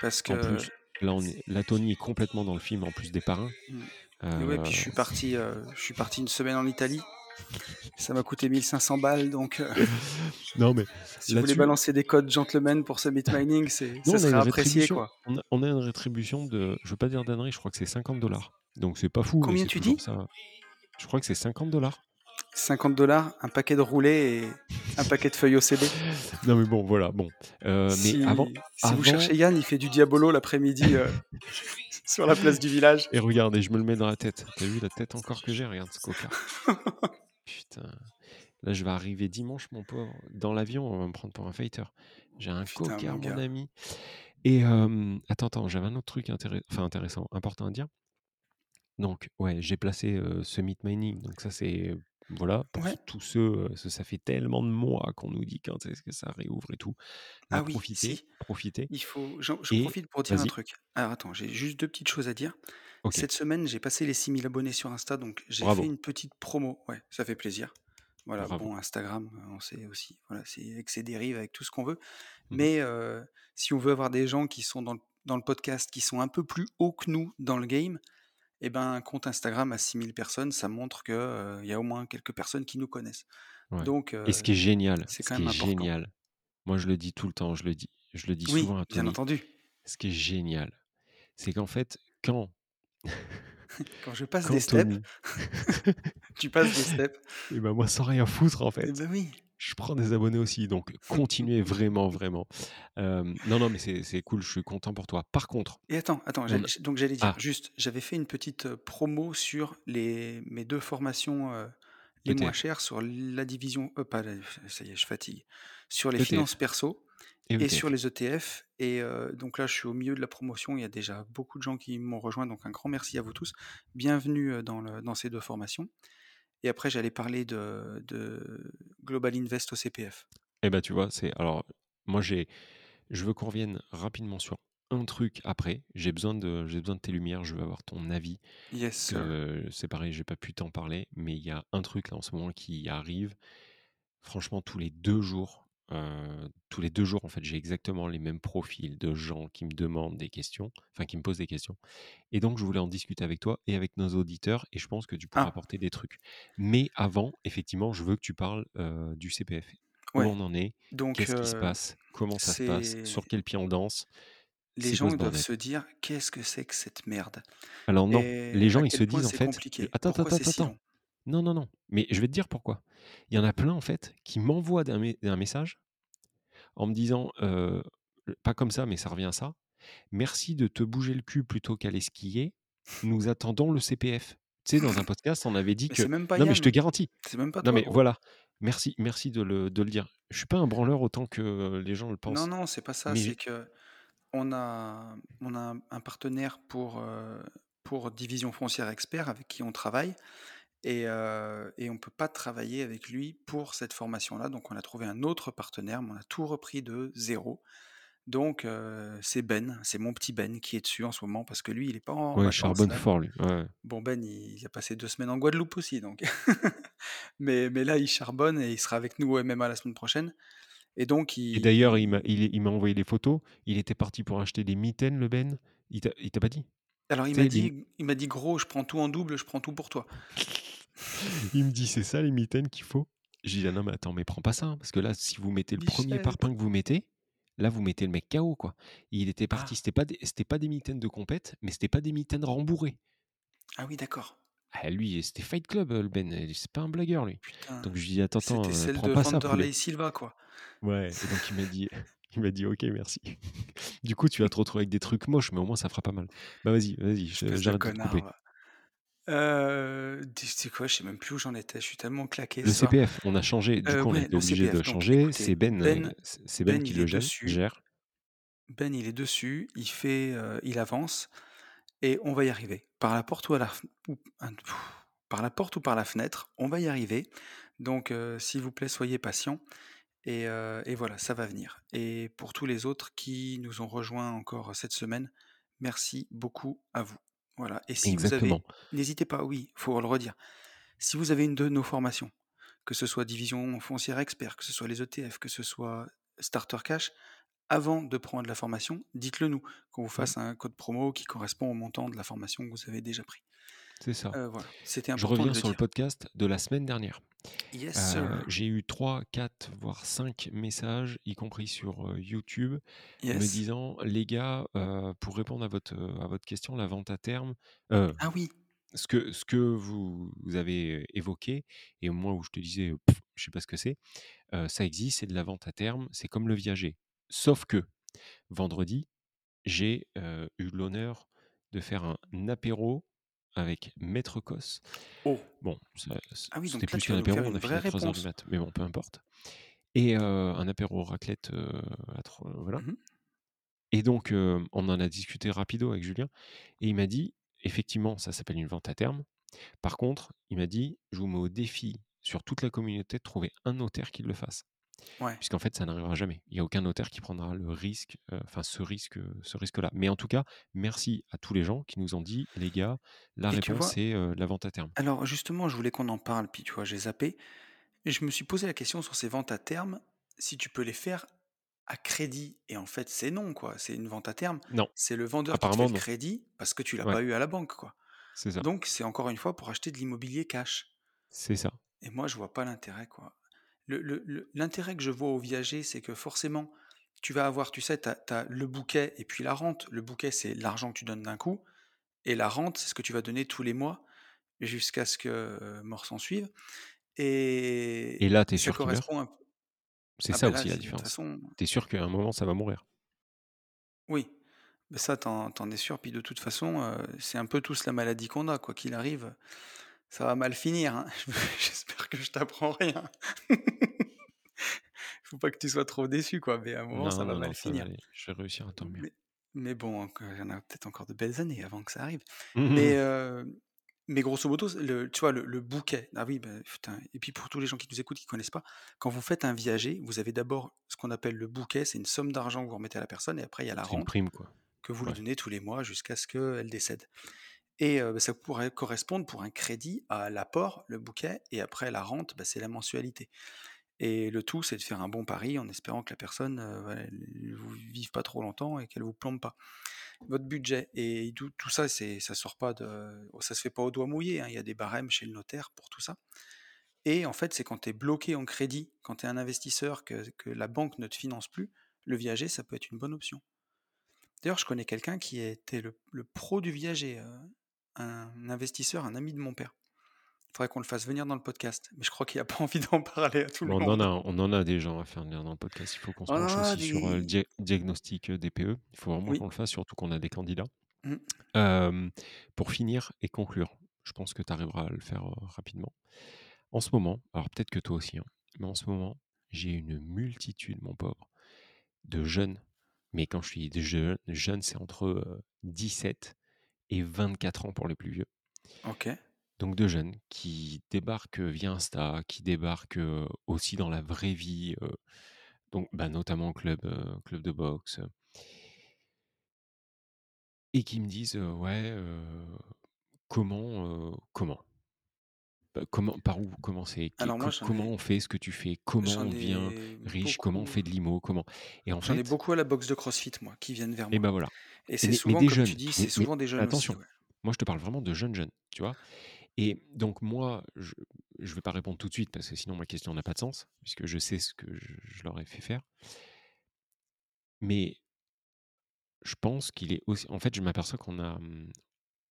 parce En que plus, là, on est... la Tony est complètement dans le film, en plus des parrains. Mm. Et ouais, puis je Euh, suis parti, euh, je suis parti une semaine en Italie. Ça m'a coûté 1500 balles, donc euh, Non, mais si vous voulez balancer des codes gentlemen pour ce Meat Mining, ça on a serait une apprécié, rétribution. quoi. On a, on a une rétribution de, je veux pas dire d'annerie, je crois que c'est 50 dollars. Donc, c'est pas fou, Combien tu dis ça. Je crois que c'est 50 dollars. 50 dollars, un paquet de roulés et un paquet de feuilles OCB. Non, mais bon, voilà, bon. Euh, mais Si, avant, si vous cherchez Yann, il fait du diabolo l'après-midi euh, sur la place du village. et regardez, je me le mets dans la tête. T'as vu la tête encore que j'ai Regarde ce coca. Putain. Là, je vais arriver dimanche, mon pauvre. Dans l'avion, on va me prendre pour un fighter. J'ai un Putain, coca, mon ami. Et euh, attends, attends, j'avais un autre truc intéressant, enfin intéressant, important à dire. Donc, ouais, j'ai placé euh, ce meat mining. Donc, ça, c'est. Voilà, pour Ouais. tous ceux, ça, fait tellement de mois qu'on nous dit quand est-ce que ça réouvre et tout. Ah oui, profitez, si. profitez. Il faut. Et profite pour dire un truc. Alors attends, j'ai juste deux petites choses à dire. Cette semaine, j'ai passé les 6000 abonnés sur Insta, donc j'ai fait une petite promo. Ouais, ça fait plaisir. Voilà, bravo. bon, Instagram, on sait aussi, voilà, c'est avec ses dérives, avec tout ce qu'on veut. Mhm. Mais euh, si on veut avoir des gens qui sont dans le, dans le podcast, qui sont un peu plus hauts que nous dans le game, eh ben, un compte Instagram à 6000 personnes, ça montre qu'il y a au moins quelques personnes qui nous connaissent. Ouais. Donc, Et ce qui est génial, c'est ce quand qui même est important. génial, moi je le dis tout le temps, je le dis, je le dis Oui, souvent à bien Tony, entendu. ce qui est génial, c'est qu'en fait, quand, Quand je passe quand des steps, tu passes des steps. et ben moi sans rien foutre en Eh fait, ben oui. Je prends des abonnés aussi, donc continuez vraiment, vraiment. Euh, non, non, mais c'est cool, je suis content pour toi. Par contre, Et attends, attends, on... donc j'allais dire, ah, juste, j'avais fait une petite promo sur les, mes deux formations euh, les moins chères sur la division, euh, pas ça y est, je fatigue, sur les ETF finances perso et et sur les ETF. Et donc là, je suis au milieu de la promotion, il y a déjà beaucoup de gens qui m'ont rejoint, donc un grand merci à vous tous. Bienvenue dans, le, dans ces deux formations. Et après, j'allais parler de, de Global Invest au CPF. Eh ben tu vois, c'est alors moi j'ai, je veux qu'on revienne rapidement sur un truc après. J'ai besoin de, j'ai besoin de tes lumières. Je veux avoir ton avis. Yes, c'est pareil, j'ai pas pu t'en parler, mais il y a un truc là en ce moment qui arrive. Franchement, tous les deux jours, euh, tous les deux jours, en fait, j'ai exactement les mêmes profils de gens qui me demandent des questions, enfin qui me posent des questions. Et donc, je voulais en discuter avec toi et avec nos auditeurs, et je pense que tu pourras Ah, apporter des trucs. Mais avant, effectivement, je veux que tu parles euh, du CPF. Où on en est, Donc, qu'est-ce qui se passe, comment ça se passe, sur quel pied on danse, les gens doivent se dire qu'est-ce que c'est que cette merde? Alors non, les gens, ils se disent en fait, compliqué? attends, attends, Pourquoi attends. Non, non, non. Mais je vais te dire pourquoi. Il y en a plein, en fait, qui m'envoient un, message en me disant, euh, pas comme ça, mais ça revient à ça. Merci de te bouger le cul plutôt qu'aller skier. Nous attendons le CPF. Tu sais, dans un podcast, on avait dit Mais que. c'est même pas Non, mais je te Yann, garantis. c'est même pas Non, toi, mais gros. voilà. Merci, merci de le, de le dire. Je suis pas un branleur autant que les gens le Non, pensent. non, c'est pas ça. Mais C'est que on a, on a un- un partenaire pour, euh, pour Division Foncière Expert avec qui on travaille et, euh, et on peut pas travailler avec lui pour cette formation-là. Donc on a trouvé un autre partenaire, mais on a tout repris de zéro. Donc euh, c'est Ben, c'est mon petit Ben qui est dessus en ce moment parce que lui, il est pas en ouais, charbonne fort, lui. Ouais. Bon, Ben, il, il a passé deux semaines en Guadeloupe aussi, donc. mais, mais là, il charbonne et il sera avec nous au MMA la semaine prochaine. Et donc, Et d'ailleurs, il m'a il... il, il envoyé les photos. Il était parti pour acheter des mitaines, le Ben. Il t'a il pas dit? Alors, il m'a il m'a dit, gros, je prends tout en double, je prends tout pour toi. Il me dit, c'est ça les mitaines qu'il faut? J'ai dit, ah non, mais attends, mais prends pas ça. hein, parce que là, si vous mettez le premier parpaing que vous mettez, là, vous mettez le mec KO, quoi. Il était Ah, parti, c'était pas, des, c'était pas des mitaines de compète, mais c'était pas des mitaines rembourrées. ah oui, d'accord. Ah, lui, c'était Fight Club, euh, le Ben. euh, C'est pas un blagueur, lui. Putain. Donc, je lui dis, attends, attends, C'était euh, celle prends de pas ça. Vanderlei Silva, quoi. Ouais, et donc il m'a dit, il m'a dit, ok, merci. Du coup, tu vas te retrouver avec des trucs moches, mais au moins ça fera pas mal. Bah vas-y, vas-y, de j'arrête de te couper. Tu sais quoi? Je sais même plus où j'en étais, je suis tellement claqué Le. CPF, on a changé, du Heu, coup, on a ouais, été le obligé de. Donc changer. écoutez, C'est Ben, Ben c'est c'est Ben Ben, qui il le est dessus. gère. Ben, il est dessus, il fait, heu, il avance et on va y arriver. Par la porte ou à la fen ou un par la porte ou par la fenêtre, on va y arriver. Donc s'il vous plaît, soyez patients et et voilà, ça va venir. Et pour tous les autres qui nous ont rejoints encore cette semaine, merci beaucoup à vous. Voilà et si vous avez n'hésitez pas, oui, faut le redire. Si vous avez une de nos formations, que ce soit division foncière expert, que ce soit les ETF, que ce soit starter cash, avant de prendre la formation, dites-le nous, qu'on vous Mmh. fasse un code promo qui correspond au montant de la formation que vous avez déjà pris. C'est ça. Voilà, c'était Je reviens sur le podcast de la semaine dernière. Yes sir. j'ai eu 3-4 voire 5 messages, y compris sur, heu, YouTube, me Yes. disant: «Les gars, pour répondre à votre, à votre question, la vente à terme», Ah oui! ce que ce que vous vous avez évoqué et moi où je te disais: «Je sais pas ce que c'est», ça existe, c'est de la vente à terme, c'est comme le viager. Sauf que, vendredi, j'ai, eu l'honneur de faire un apéro avec Maître Cos. Oh! Bon, ça Ah oui, c'était plus qu'un apéro, on a fini à 3:00 du mat, mais bon, peu importe. Et heu, un apéro raclette, heu, à tro voilà. Mmh mh. Et donc on en a discuté rapido avec Julien et il m'a dit: «Effectivement, ça s'appelle une vente à terme. Par contre», il m'a dit: «Je vous mets au défi sur toute la communauté de trouver un notaire qui le fasse». Ouais. Puisqu'en fait, ça n'arrivera jamais. Il y a aucun notaire qui prendra le risque, heu, enfin ce risque, ce risque-là. Mais en tout cas, merci à tous les gens qui nous ont dit: «Les gars, la Et réponse, vois c'est, heu, la vente à terme». alors justement, je voulais qu'on en parle, puis tu vois, j'ai zappé et je me suis posé la question sur ces ventes à terme, si tu peux les faire à crédit et en fait, c'est non, quoi. C'est une vente à terme, Non, c'est le vendeur qui te fait le crédit parce que tu l'as Ouais. pas eu à la banque, quoi. C'est ça. Donc c'est encore une fois pour acheter de l'immobilier cash. C'est ça. Et moi, je vois pas l'intérêt, quoi. L'intérêt que je vois au viager, c'est que forcément, tu vas avoir, tu sais, tu as le bouquet et puis la rente. Le bouquet, c'est l'argent que tu donnes d'un coup et la rente, c'est ce que tu vas donner tous les mois jusqu'à ce que, heu, mort s'en suive Et et là, tu es sûr correspond un C'est ah ça bah là, aussi la différence. façon Tu es sûr qu'à un moment, ça va mourir. Oui, mais ça, tu en tu en es sûr, puis de toute façon, heu, c'est un peu tous la maladie qu'on a, quoi qu'il arrive, ça va mal finir, hein. J'espère que je t'apprends rien. Faut pas que tu sois trop déçu, quoi, mais à un moment, ça Non, va non, non, mal ça va finir. aller. Je vais réussir à dormir. Mais mais bon, il y en a peut-être encore de belles années avant que ça arrive. Mmh Mais heu, mais grosso modo, le tu vois, le le bouquet ah oui, bah, putain et puis pour tous les gens qui nous écoutent, qui connaissent pas, quand vous faites un viager, vous avez d'abord ce qu'on appelle le bouquet, c'est une somme d'argent que vous remettez à la personne et après il y a la rente prime, quoi. que vous lui donnez tous les mois jusqu'à ce qu'elle décède. Et bah, ça pourrait correspondre pour un crédit à l'apport, le bouquet et après la rente, bah, c'est la mensualité. Et le tout, c'est de faire un bon pari en espérant que la personne, elle vous vive pas trop longtemps et qu'elle vous plombe pas. Votre budget et tout ça, ça sort pas de ça se fait pas au doigt mouillé, hein, il y a des barèmes chez le notaire pour tout ça. Et en fait, c'est quand tu es bloqué en crédit, quand tu es un investisseur que la banque ne te finance plus, le viager, ça peut être une bonne option. D'ailleurs, je connais quelqu'un qui était le pro du viager, un investisseur, un ami de mon père. Faudrait qu'on le fasse venir dans le podcast, mais je crois qu'il a pas envie d'en parler à tout le on en monde. a on en a des gens à faire venir dans le podcast. Il faut qu'on se en penche a aussi sur, le dia diagnostic, heu, DPE. Il faut vraiment qu'on le fasse, surtout qu'on a des candidats. Mmh. Pour finir et conclure, je pense que tu arriveras à le faire, heu, rapidement. En ce moment, alors peut-être que toi aussi, hein, mais en ce moment, j'ai une multitude, mon pauvre, de jeunes, mais quand je dis de jeu jeunes, c'est entre, heu, 17 et 24 ans pour les plus vieux. OK. Donc de jeunes qui débarquent, via Insta, qui débarquent, heu, aussi dans la vraie vie, heu, donc bah, notamment club, heu, club de boxe, et qui me disent, «Ouais, comment, comment?» Bah, comment par où commencer? Alors moi, comment ai on fait? Ce que tu fais? Comment on devient ai riche? Comment on fait de l'IMO? Comment? Et en j'en ai fait beaucoup à la boxe de CrossFit, moi, qui viennent vers et moi. bah, voilà. Et Et c'est mais souvent, des comme tu jeunes, dis, c'est mais souvent des jeunes aussi, attention, ouais. moi je te parle vraiment de jeunes, jeunes, tu vois? Et donc moi, je je vais pas répondre tout de suite parce que sinon ma question n'a pas de sens, puisque je sais ce que je je leur ai fait faire. Mais je pense qu'il est aussi en fait, je m'aperçois qu'on a, mmh,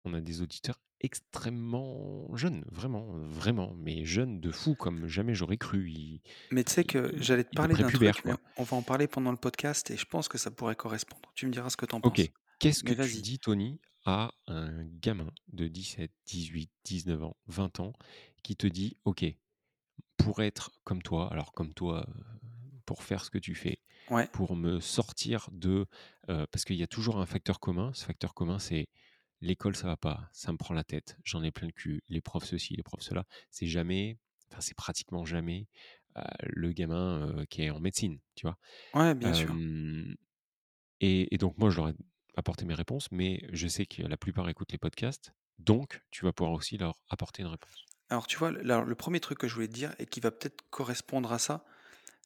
on a des auditeurs extrêmement jeunes, vraiment, vraiment, mais jeunes de fou comme jamais j'aurais cru. Ils Mais tu sais que j'allais te parler d'un truc, mais on va en parler pendant le podcast et je pense que ça pourrait correspondre. Tu me diras ce que tu en OK. penses. Qu'est-ce que tu dis, Tony, à un gamin de 17, 18, 19 ans, 20 ans qui te dit OK, pour être comme toi, alors comme toi, euh, pour faire ce que tu fais, Ouais. pour me sortir de. euh, parce qu'il y a toujours un facteur commun. Ce facteur commun, c'est l'école, ça va pas, ça me prend la tête, j'en ai plein le cul, les profs ceci, les profs cela. C'est jamais, enfin, c'est pratiquement jamais euh, le gamin euh, qui est en médecine, tu vois? Ouais, bien sûr. Et, et donc, moi, je leur ai apporté mes réponses, mais je sais que la plupart écoutent les podcasts, donc tu vas pouvoir aussi leur apporter une réponse. Alors, tu vois, le- alors, le premier truc que je voulais te dire et qui va peut-être correspondre à ça,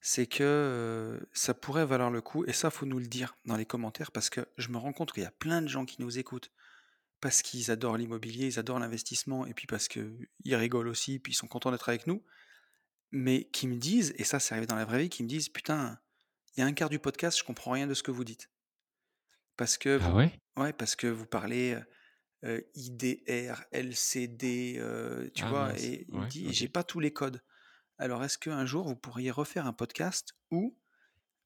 c'est que ça pourrait valoir le coup, et ça, faut nous le dire dans les commentaires, parce que je me rends compte qu'il y a plein de gens qui nous écoutent parce qu'ils adorent l'immobilier, ils adorent l'investissement, et puis parce qu'ils rigolent aussi, puis ils sont contents d'être avec nous, mais qui me disent, et ça, c'est arrivé dans la vraie vie, qui me disent, putain, il y a un quart du podcast, je comprends rien de ce que vous dites. Parce que Ah vous, ouais? ouais, parce que vous parlez euh, IDR, LCD, euh, tu Ah vois, mince, et il me dit, j'ai pas tous les codes. Alors, est-ce qu'un jour, vous pourriez refaire un podcast où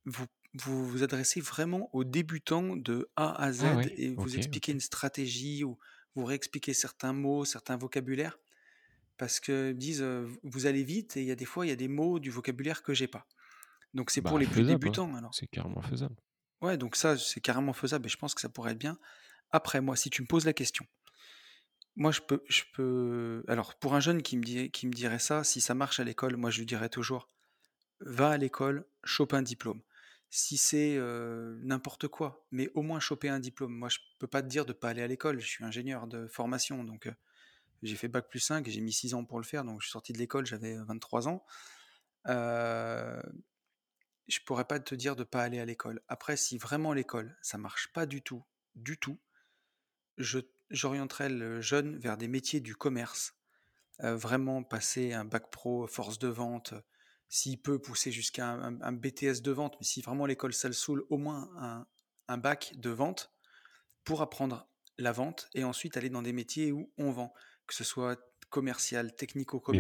vous vous, vous adressez vraiment aux débutants de A à Z Ah et vous expliquez une stratégie ou vous réexpliquez certains mots, certains vocabulaires Parce qu'ils me disent, euh, vous allez vite et il y a des fois, il y a des mots du vocabulaire que j'ai pas. Donc, c'est pour Bah les plus faisable, hein. débutants, alors. c'est carrément faisable. Ouais, donc ça, c'est carrément faisable et je pense que ça pourrait être bien. Après, moi, si tu me poses la question, moi, je peux, je peux. Alors, pour un jeune qui me, dit, qui me dirait ça, si ça marche à l'école, moi, je lui dirais toujours va à l'école, chope un diplôme. Si c'est n'importe quoi, mais au moins choper un diplôme. Moi, je peux pas te dire de pas aller à l'école. Je suis ingénieur de formation, donc j'ai fait bac plus 5 et j'ai mis 6 ans pour le faire. Donc, je suis sorti de l'école, j'avais 23 ans. Euh, je pourrais pas te dire de pas aller à l'école. Après, si vraiment l'école, ça marche pas du tout, du tout, je j'orienterais le jeune vers des métiers du commerce. Vraiment passer un bac pro, force de vente, s'il peut pousser jusqu'à un, un- BTS de vente, mais si vraiment l'école ça le saoule, au moins un, un bac de vente pour apprendre la vente et ensuite aller dans des métiers où on vend, que ce soit commercial,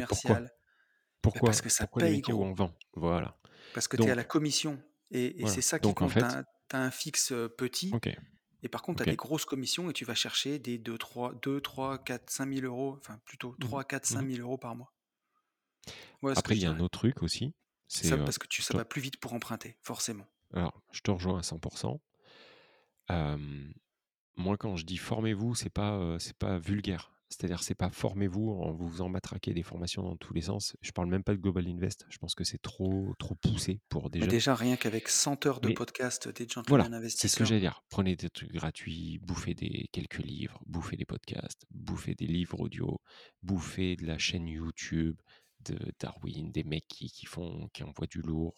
pourquoi? technico-commercial, bah, Pourquoi? parce que ça Pourquoi paye métiers où gros. on vend? Voilà. Parce que tu es à la commission. Et, et voilà. c'est ça qui Donc en compte. Tu fait, as, un fixe euh, petit. ok, Et par contre, tu as ok. des grosses commissions et tu vas chercher des 2, 3, 2, 3 4, 5 000 euros. Enfin, plutôt Mhm, 3, 4, 5 mhm. 000 euros par mois. Voilà Après, il y a un autre truc aussi, c'est Ça, euh, parce que tu, ça te, va plus vite pour emprunter, forcément. alors, je te rejoins à 100%. Euh, moi, quand je dis formez-vous, c'est pas, euh, c'est pas vulgaire. C'est-à-dire, c'est pas formez-vous en vous en matraquer des formations dans tous les sens. Je parle même pas de Global Invest. Je pense que c'est trop, trop poussé pour Mais jeunes. déjà, rien qu'avec 100 heures de Mais podcast des voilà, gentlemen c'est ce que j'allais dire. Prenez des trucs gratuits, bouffez des quelques livres, bouffez des podcasts, bouffez des livres audio, bouffez de la chaîne YouTube de Darwin, des mecs qui, qui font, qui envoient du lourd.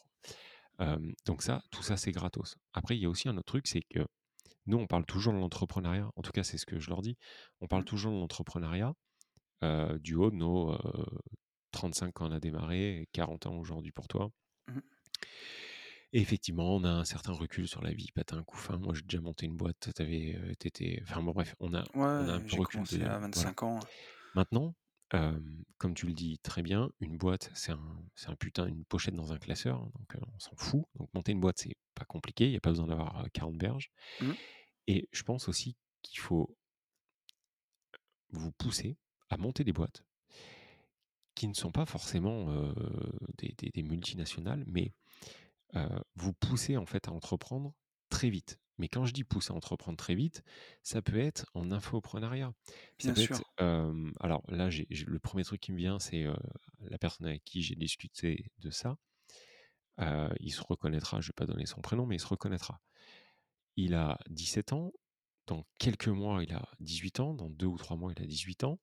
Euh, donc ça, tout ça, c'est gratos. Après, il y a aussi un autre truc, c'est que nous, on parle toujours de l'entrepreneuriat. En tout cas, c'est ce que je leur dis. On parle Mm. toujours de l'entrepreneuriat euh, du haut de nos euh, 35 quand on a démarré, et 40 ans aujourd'hui pour toi. Mhm. Et effectivement, on a un certain recul sur la vie, pas un coup fin. Moi, j'ai déjà monté une boîte, t'avais, t'étais... Enfin bon, bref, on a, on a un Ouais, peu j'ai recul commencé de... à Voilà. 25 ans. Maintenant, euh, comme tu le dis très bien, une boîte, c'est un, c'est un putain, une pochette dans un classeur, hein, donc euh, on s'en fout. Donc monter une boîte, c'est pas compliqué, il n'y a pas besoin d'avoir euh, 40 berges. Mm. Et je pense aussi qu'il faut vous pousser à monter des boîtes qui ne sont pas forcément euh, des, des- des multinationales, mais vous pousser en fait à entreprendre très vite. Mais quand je dis pousser à entreprendre très vite, ça peut être en infoprenariat. Ça Bien peut sûr. être. euh, alors là, le premier truc qui me vient, c'est euh, la personne avec qui j'ai discuté de ça. Euh, il se reconnaîtra, je ne vais pas donner son prénom, mais il se reconnaîtra. Il a 17 ans, dans quelques mois, il a 18 ans, dans deux ou trois mois, il a 18 ans.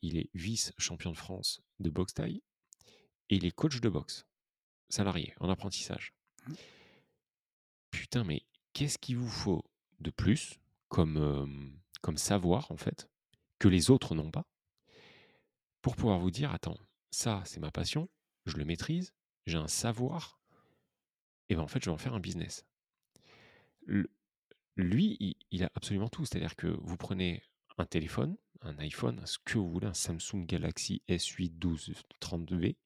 Il est vice-champion de France de boxe taille et il est coach de boxe, salarié, en apprentissage. Mm. Putain, mais qu'est-ce qu'il vous faut de plus comme, comme savoir, en fait, que les autres n'ont pas, pour pouvoir vous dire, attends, ça, c'est ma passion, je le maîtrise, j'ai un savoir, et ben en fait, je vais en faire un business. Lui, il, il a absolument tout. C'est-à-dire que vous prenez un téléphone, un iPhone, ce que vous voulez, un Samsung Galaxy S8 12 32V,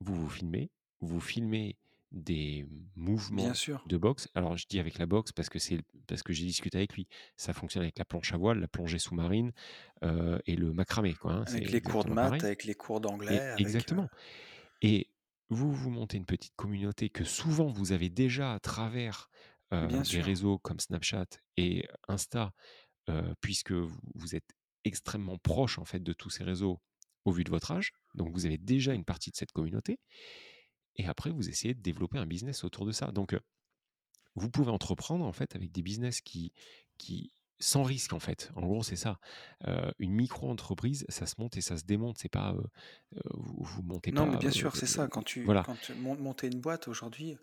vous vous filmez, vous filmez des Bien mouvements sûr. de boxe. Alors je dis avec la boxe parce que c'est parce que j'ai discuté avec lui. Ça fonctionne avec la planche à voile, la plongée sous-marine, et le macramé quoi, hein, Avec les cours de maths, pareil. avec les cours d'anglais, avec, exactement et vous, vous montez une petite communauté que souvent vous avez déjà à travers, bien des sûr. réseaux comme Snapchat et Insta, puisque vous vous êtes extrêmement proches en fait de tous ces réseaux au vu de votre âge. Donc vous avez déjà une partie de cette communauté et après vous essayez de développer un business autour de ça. Donc, heu, vous pouvez entreprendre en fait avec des business qui qui sans risque en fait. En gros, c'est ça. Heu, une micro-entreprise, ça se monte et ça se démonte. C'est pas, heu, vous vous montez Non, mais pas, bien heu, sûr, c'est ça. Quand tu voilà. quand tu mon monter une boîte aujourd'hui,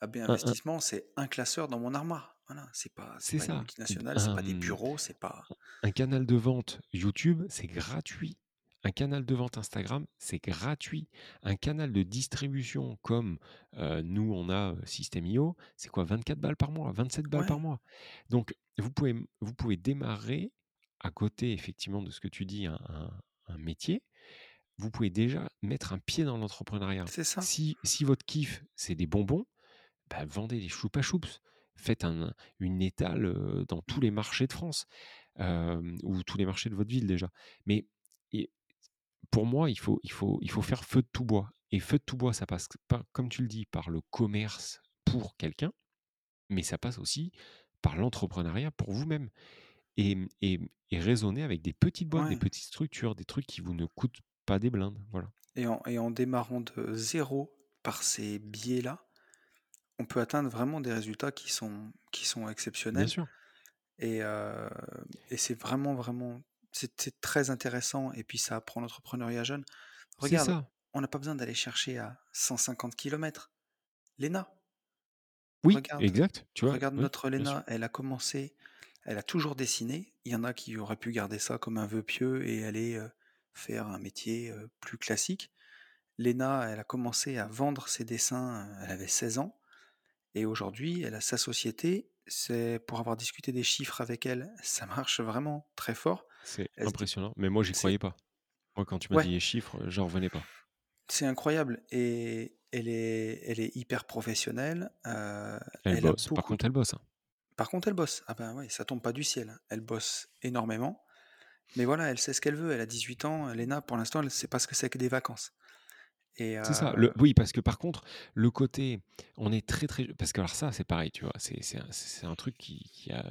AB Investissement, c'est un classeur dans mon armoire. Voilà, c'est pas c'est pas ça. Multinationale, c'est pas des bureaux, c'est pas un canal de vente YouTube, c'est gratuit. Un canal de vente Instagram, c'est gratuit. Un canal de distribution comme, nous on a, System.io, c'est quoi? 24 balles par mois, 27 balles par mois. Donc vous pouvez vous pouvez démarrer à côté effectivement de ce que tu dis, un un un métier. Vous pouvez déjà mettre un pied dans l'entrepreneuriat. c'est ça. Si si votre kiff, c'est des bonbons, bah, vendez des Choupa Choups. Faites un une étale, dans tous les marchés de France, ou tous les marchés de votre ville déjà. Mais pour moi, il faut il faut il faut faire feu de tout bois. Et feu de tout bois, ça passe pas, comme tu le dis, par le commerce pour quelqu'un, mais ça passe aussi par l'entrepreneuriat pour vous-même. Et et et raisonner avec des petites boîtes, des petites structures, des trucs qui vous ne coûtent pas des blindes, voilà. et en et en démarrant de zéro par ces biais-là, on peut atteindre vraiment des résultats qui sont qui sont Bien exceptionnels. sûr, et heu et c'est vraiment, vraiment c'est très intéressant et puis ça apprend l'entrepreneuriat jeune. Regarde, ça. on n'a pas besoin d'aller chercher à 150 kilomètres. Léna, Oui, regarde, exact, tu vois? regarde Oui, notre. Léna, elle a commencé, elle a toujours dessiné. Il y en a qui auraient pu garder ça comme un vœu pieux et aller, faire un métier, plus classique. Léna, elle a commencé à vendre ses dessins, elle avait 16 ans et aujourd'hui, elle a sa société. C'est pour avoir discuté des chiffres avec elle, ça marche vraiment très fort. C'est impressionnant, mais moi j'y croyais pas. Moi quand tu m'as ouais, dit les chiffres, heu, j'en revenais pas. c'est incroyable et elle est elle est hyper professionnelle, heu, Elle bosse, par contre elle bosse, hein. par contre, elle bosse. Ah ben, ça tombe pas du ciel, hein. Elle bosse énormément, mais voilà, elle sait ce qu'elle veut. Elle a 18 ans, Léna, pour l'instant, elle sait pas ce que c'est que des vacances C'est ça, le oui parce que par contre, le côté on est très, très parce que alors ça c'est pareil, tu vois? C'est un un truc qui qui a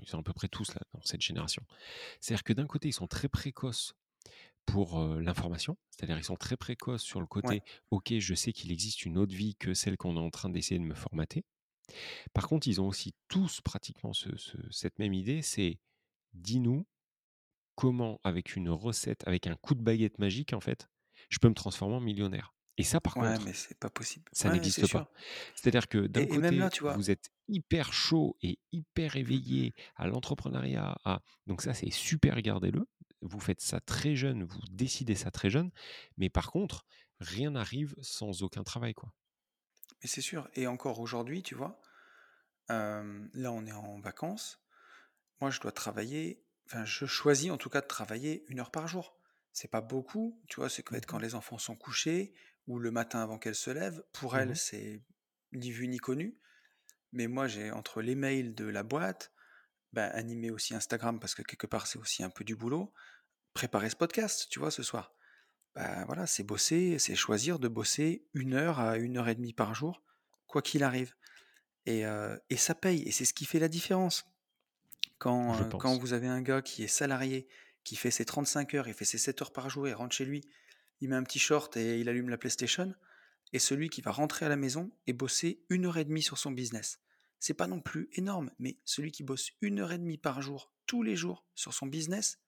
ils sont à peu près tous là dans cette génération. C'est-à-dire que d'un côté, ils sont très précoces pour, heu, l'information, c'est-à-dire ils sont très précoces sur le ouais, côté: «OK, je sais qu'il existe une autre vie que celle qu'on est en train d'essayer de me formater». Par contre, ils ont aussi tous pratiquement ce ce cette même idée, c'est: «Dis-nous comment, avec une recette, avec un coup de baguette magique, en fait, je peux me transformer en millionnaire?» et ça, par ouais, contre, mais c'est pas possible. ça Ouais, n'existe pas. C'est-à-dire que d'un même là, côté, tu vois? vous êtes hyper chaud et hyper éveillé à l'entrepreneuriat, à donc ça, c'est super, gardez-le. Vous faites ça très jeune, vous décidez ça très jeune, mais par contre, rien n'arrive sans aucun travail, quoi. mais c'est sûr et encore aujourd'hui, tu vois? Là, on est en vacances. Moi, je dois travailler enfin, je choisis en tout cas de travailler une heure par jour. C'est pas beaucoup, tu vois? C'est peut-être quand Mmh les enfants sont couchés ou le matin avant qu'elles se lèvent. Pour elles, Mmh c'est ni vu ni connu. Mais moi, j'ai entre les mails de la boîte, bah, animer aussi Instagram parce que quelque part, c'est aussi un peu du boulot. Préparer ce podcast, tu vois, ce soir. Bah, voilà, c'est bosser, c'est choisir de bosser une heure à une heure et demie par jour, quoi qu'il arrive. Et, et ça paye et c'est ce qui fait la différence. Quand, quand vous avez un gars qui est salarié, qui fait ses 35 heures, il fait ses 7 heures par jour, il rentre chez lui, il met un petit short et il allume la PlayStation, et celui qui va rentrer à la maison et bosser une heure et demie sur son business. C'est pas non plus énorme, mais celui qui bosse une heure et demie par jour, tous les jours, sur son business,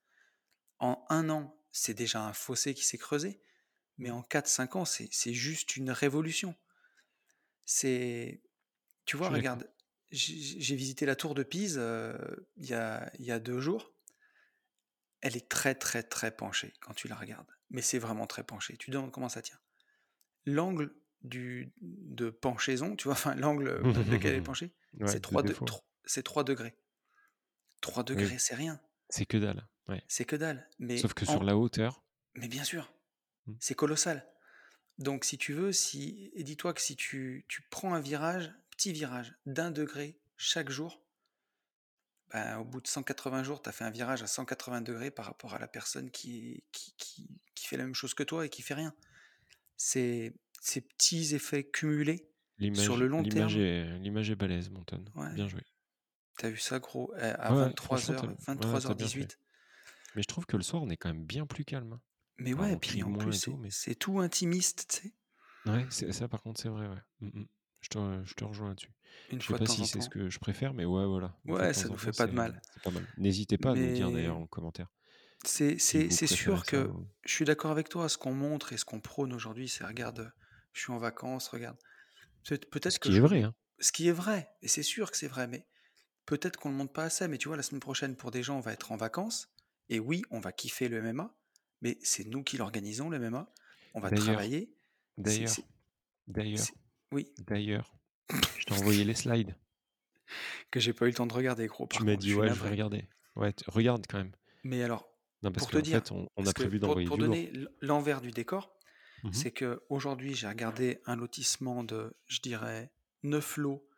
en un an, c'est déjà un fossé qui s'est creusé, mais en quatre cinq ans, c'est juste une révolution. C'est tu vois, regarde, j'ai visité la tour de Pise, heu, il y a il y a 2 jours. Elle est très, très, très penchée quand tu la regardes, mais c'est vraiment très penché. Tu te demandes comment ça tient. L'angle du de penchaison, tu vois? Enfin, l'angle de lequel elle est penchée, Ouais, c'est de 3 de défaut. tro c'est 3 degrés. 3 Oui, degrés, c'est rien, c'est que dalle, ouais. c'est que dalle, Sauf mais que sur la hauteur mais bien sûr, mmh, c'est colossal. Donc si tu veux, si et dis-toi que si tu tu prends un virage, petit virage d'un degré chaque jour, ben, au bout de 180 jours, tu as fait un virage à 180 degrés par rapport à la personne qui qui qui qui fait la même chose que toi et qui fait rien. C'est ces petits effets cumulés sur le long terme l'image est balèze, Monton. Bien Ouais. joué. Tu as vu ça gros? Eh, à Ouais, ouais, franchement, tu as 23:00, ouais, ouais, tu as bien fait. 23:18 Mais je trouve que le soir, on est quand même bien plus calme, hein. Mais ouais, on puis en plus, et c'est mais tout intimiste, tu sais? Ouais, ça par contre, c'est vrai, ouais. Mmh mh. Je te je te rejoins là-dessus. Je sais fois de pas si c'est ce que je préfère, mais ouais, voilà, une Ouais, ça en nous fait pas de mal. pas mal. N'hésitez pas à nous le dire d'ailleurs en commentaire c'est si sûr ça que ou je suis d'accord avec toi, ce qu'on montre et ce qu'on prône aujourd'hui, c'est: «Regarde, je suis en vacances, regarde». Peut-être Ce que qui est vrai, hein. ce qui est vrai et c'est sûr que c'est vrai, mais peut-être qu'on le montre pas assez. Mais tu vois, la semaine prochaine, pour des gens, on va être en vacances et oui, on va kiffer le MMA, mais c'est nous qui l'organisons, le MMA. On va travailler. D'ailleurs d'ailleurs oui? d'ailleurs, je t'ai envoyé les slides. Que j'ai pas eu le temps de regarder gros, Tu m'as dit: «Ouais, je vais regarder». Ouais, regarde quand même. Mais alors, Non, parce pour te dire, fait, on on a que prévu pour d'envoyer pour du lourd. donner l'envers du décor, Mmh mh. c'est qu'aujourd'hui, j'ai regardé un lotissement de, je dirais, 9 lots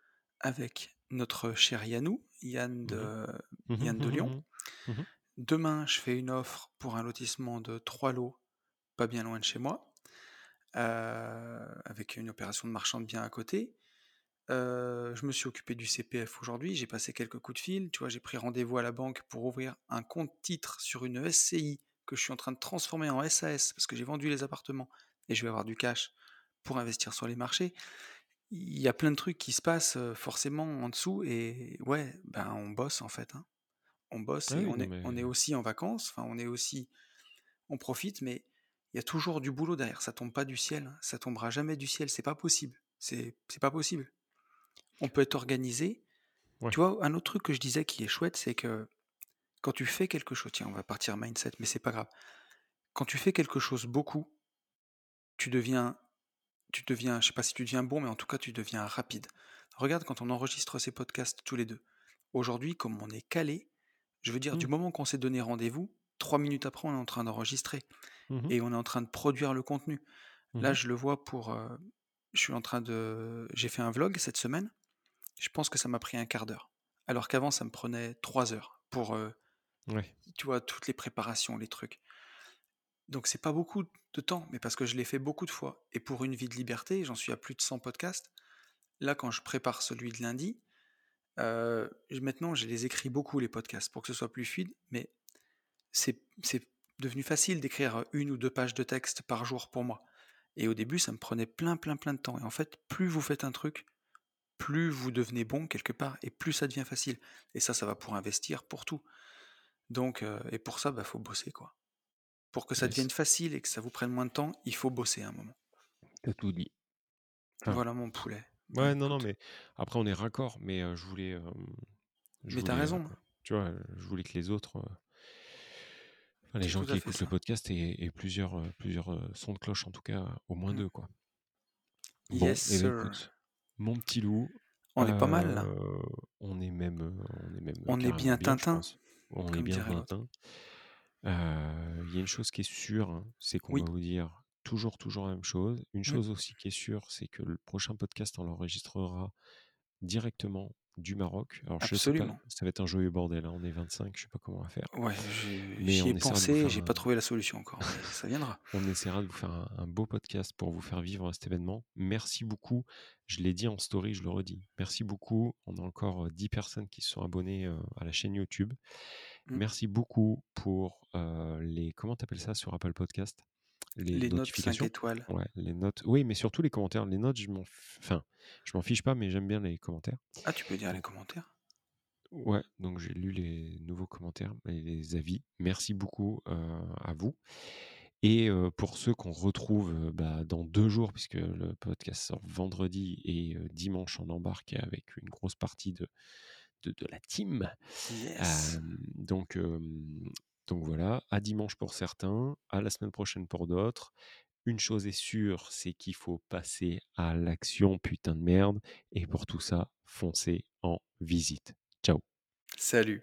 avec notre cher Yannou, Yann Mmh mh. de Mmh Yann de Lyon. Demain, je fais une offre pour un lotissement de 3 lots, pas bien loin de chez moi, avec une opération de marchand de biens à côté. Heu, je me suis occupé du CPF aujourd'hui, j'ai passé quelques coups de fil, tu vois? J'ai pris rendez-vous à la banque pour ouvrir un compte titre sur une SCI que je suis en train de transformer en SAS parce que j'ai vendu les appartements et je vais avoir du cash pour investir sur les marchés. Il y a plein de trucs qui se passent, heu, forcément en dessous et ouais, ben, on bosse en fait, hein. On bosse Ah et oui, on est mais on est aussi en vacances, enfin on est aussi on profite, mais il y a toujours du boulot derrière, ça tombe pas du ciel, hein, ça tombera jamais du ciel, c'est pas possible, c'est pas possible. On peut être organisé. Ouais. Tu vois, un autre truc que je disais qui est chouette, c'est que quand tu fais quelque chose tiens, on va partir mindset, mais c'est pas grave. Quand tu fais quelque chose beaucoup tu deviens tu deviens, je sais pas si tu deviens bon, mais en tout cas, tu deviens rapide. Regarde quand on enregistre ces podcasts tous les 2. Aujourd'hui, comme on est calés, je veux dire, du Mmh. moment qu'on s'est donné rendez-vous, 3 minutes après, on est en train d'enregistrer Mmh mh. et on est en train de produire le contenu. Mmh Là, je le vois pour, heu, je suis en train de j'ai fait un vlog cette semaine, je pense que ça m'a pris 1/4 d'heure, alors qu'avant ça me prenait 3 heures pour, Ouais. tu vois, toutes les préparations, les trucs. Donc c'est pas beaucoup de temps, mais parce que je l'ai fait beaucoup de fois et pour une vie de liberté, j'en suis à plus de 100 podcasts. Là, quand je prépare celui de lundi, heu, j maintenant, je les écris beaucoup les podcasts pour que ce soit plus fluide, mais c'est c'est devenu facile d'écrire, 1 ou 2 pages de texte par jour pour moi et au début, ça me prenait plein, plein, plein de temps et en fait, plus vous faites un truc, plus vous devenez bon quelque part et plus ça devient facile et ça, ça va pour investir, pour tout. Donc heu et pour ça, bah, faut bosser, quoi. Pour que ça Yes. devienne facile et que ça vous prenne moins de temps, il faut bosser à un moment. Tu as tout dit. Enfin Voilà mon poulet. Ouais, non, non, mais après on est raccord, mais heu, je voulais, hem, je Mais tu as voulais, heu, raison, hein. tu vois, je voulais que les autres, les gens qui écoutent le podcast aient plusieurs, heu, plusieurs, heu, sons de cloche, en tout cas, au moins Mmh. 2 quoi. Yes et bah, sir. écoute, mon petit loup, On est pas mal là. heu, on est même, on est même, On est bien Tintin. On est bien. Tintin. Il y a une chose qui est sûre, hein, c'est qu'on Oui. va vous dire toujours, toujours la même chose. Une Mmh. chose aussi qui est sûre, c'est que le prochain podcast, on l'enregistrera directement du Maroc. Alors je sais pas, Absolument. ça va être un joyeux bordel, hein, on est 25, je sais pas comment on va faire. Ouais, j'y ai on essaiera de vous pensé, faire j'ai un pas trouvé la solution encore, mais ça viendra. on essaiera de vous faire un un beau podcast pour vous faire vivre cet événement. Merci beaucoup. Je l'ai dit en story, je le redis. Merci beaucoup. On a encore, heu, 10 personnes qui se sont abonnées, heu, à la chaîne YouTube. Mmh. Merci beaucoup pour, heu, les comment tu appelles ça sur Apple Podcast? Les Les notes 5 notifications? étoiles. Ouais, les notes. Oui, mais surtout les commentaires. Les notes, je m'en f enfin, je m'en fiche pas, mais j'aime bien les commentaires. Ah, tu peux dire les commentaires? ouais, donc j'ai lu les nouveaux commentaires et les avis. Merci beaucoup, heu, à vous et heu, pour ceux qu'on retrouve, heu, bah, dans 2 jours puisque le podcast sort vendredi et dimanche, on embarque avec une grosse partie de de de la team. Yes. Donc donc voilà, à dimanche pour certains, à la semaine prochaine pour d'autres. Une chose est sûre, c'est qu'il faut passer à l'action, putain de merde et pour tout ça, foncez en visite. Ciao. Salut.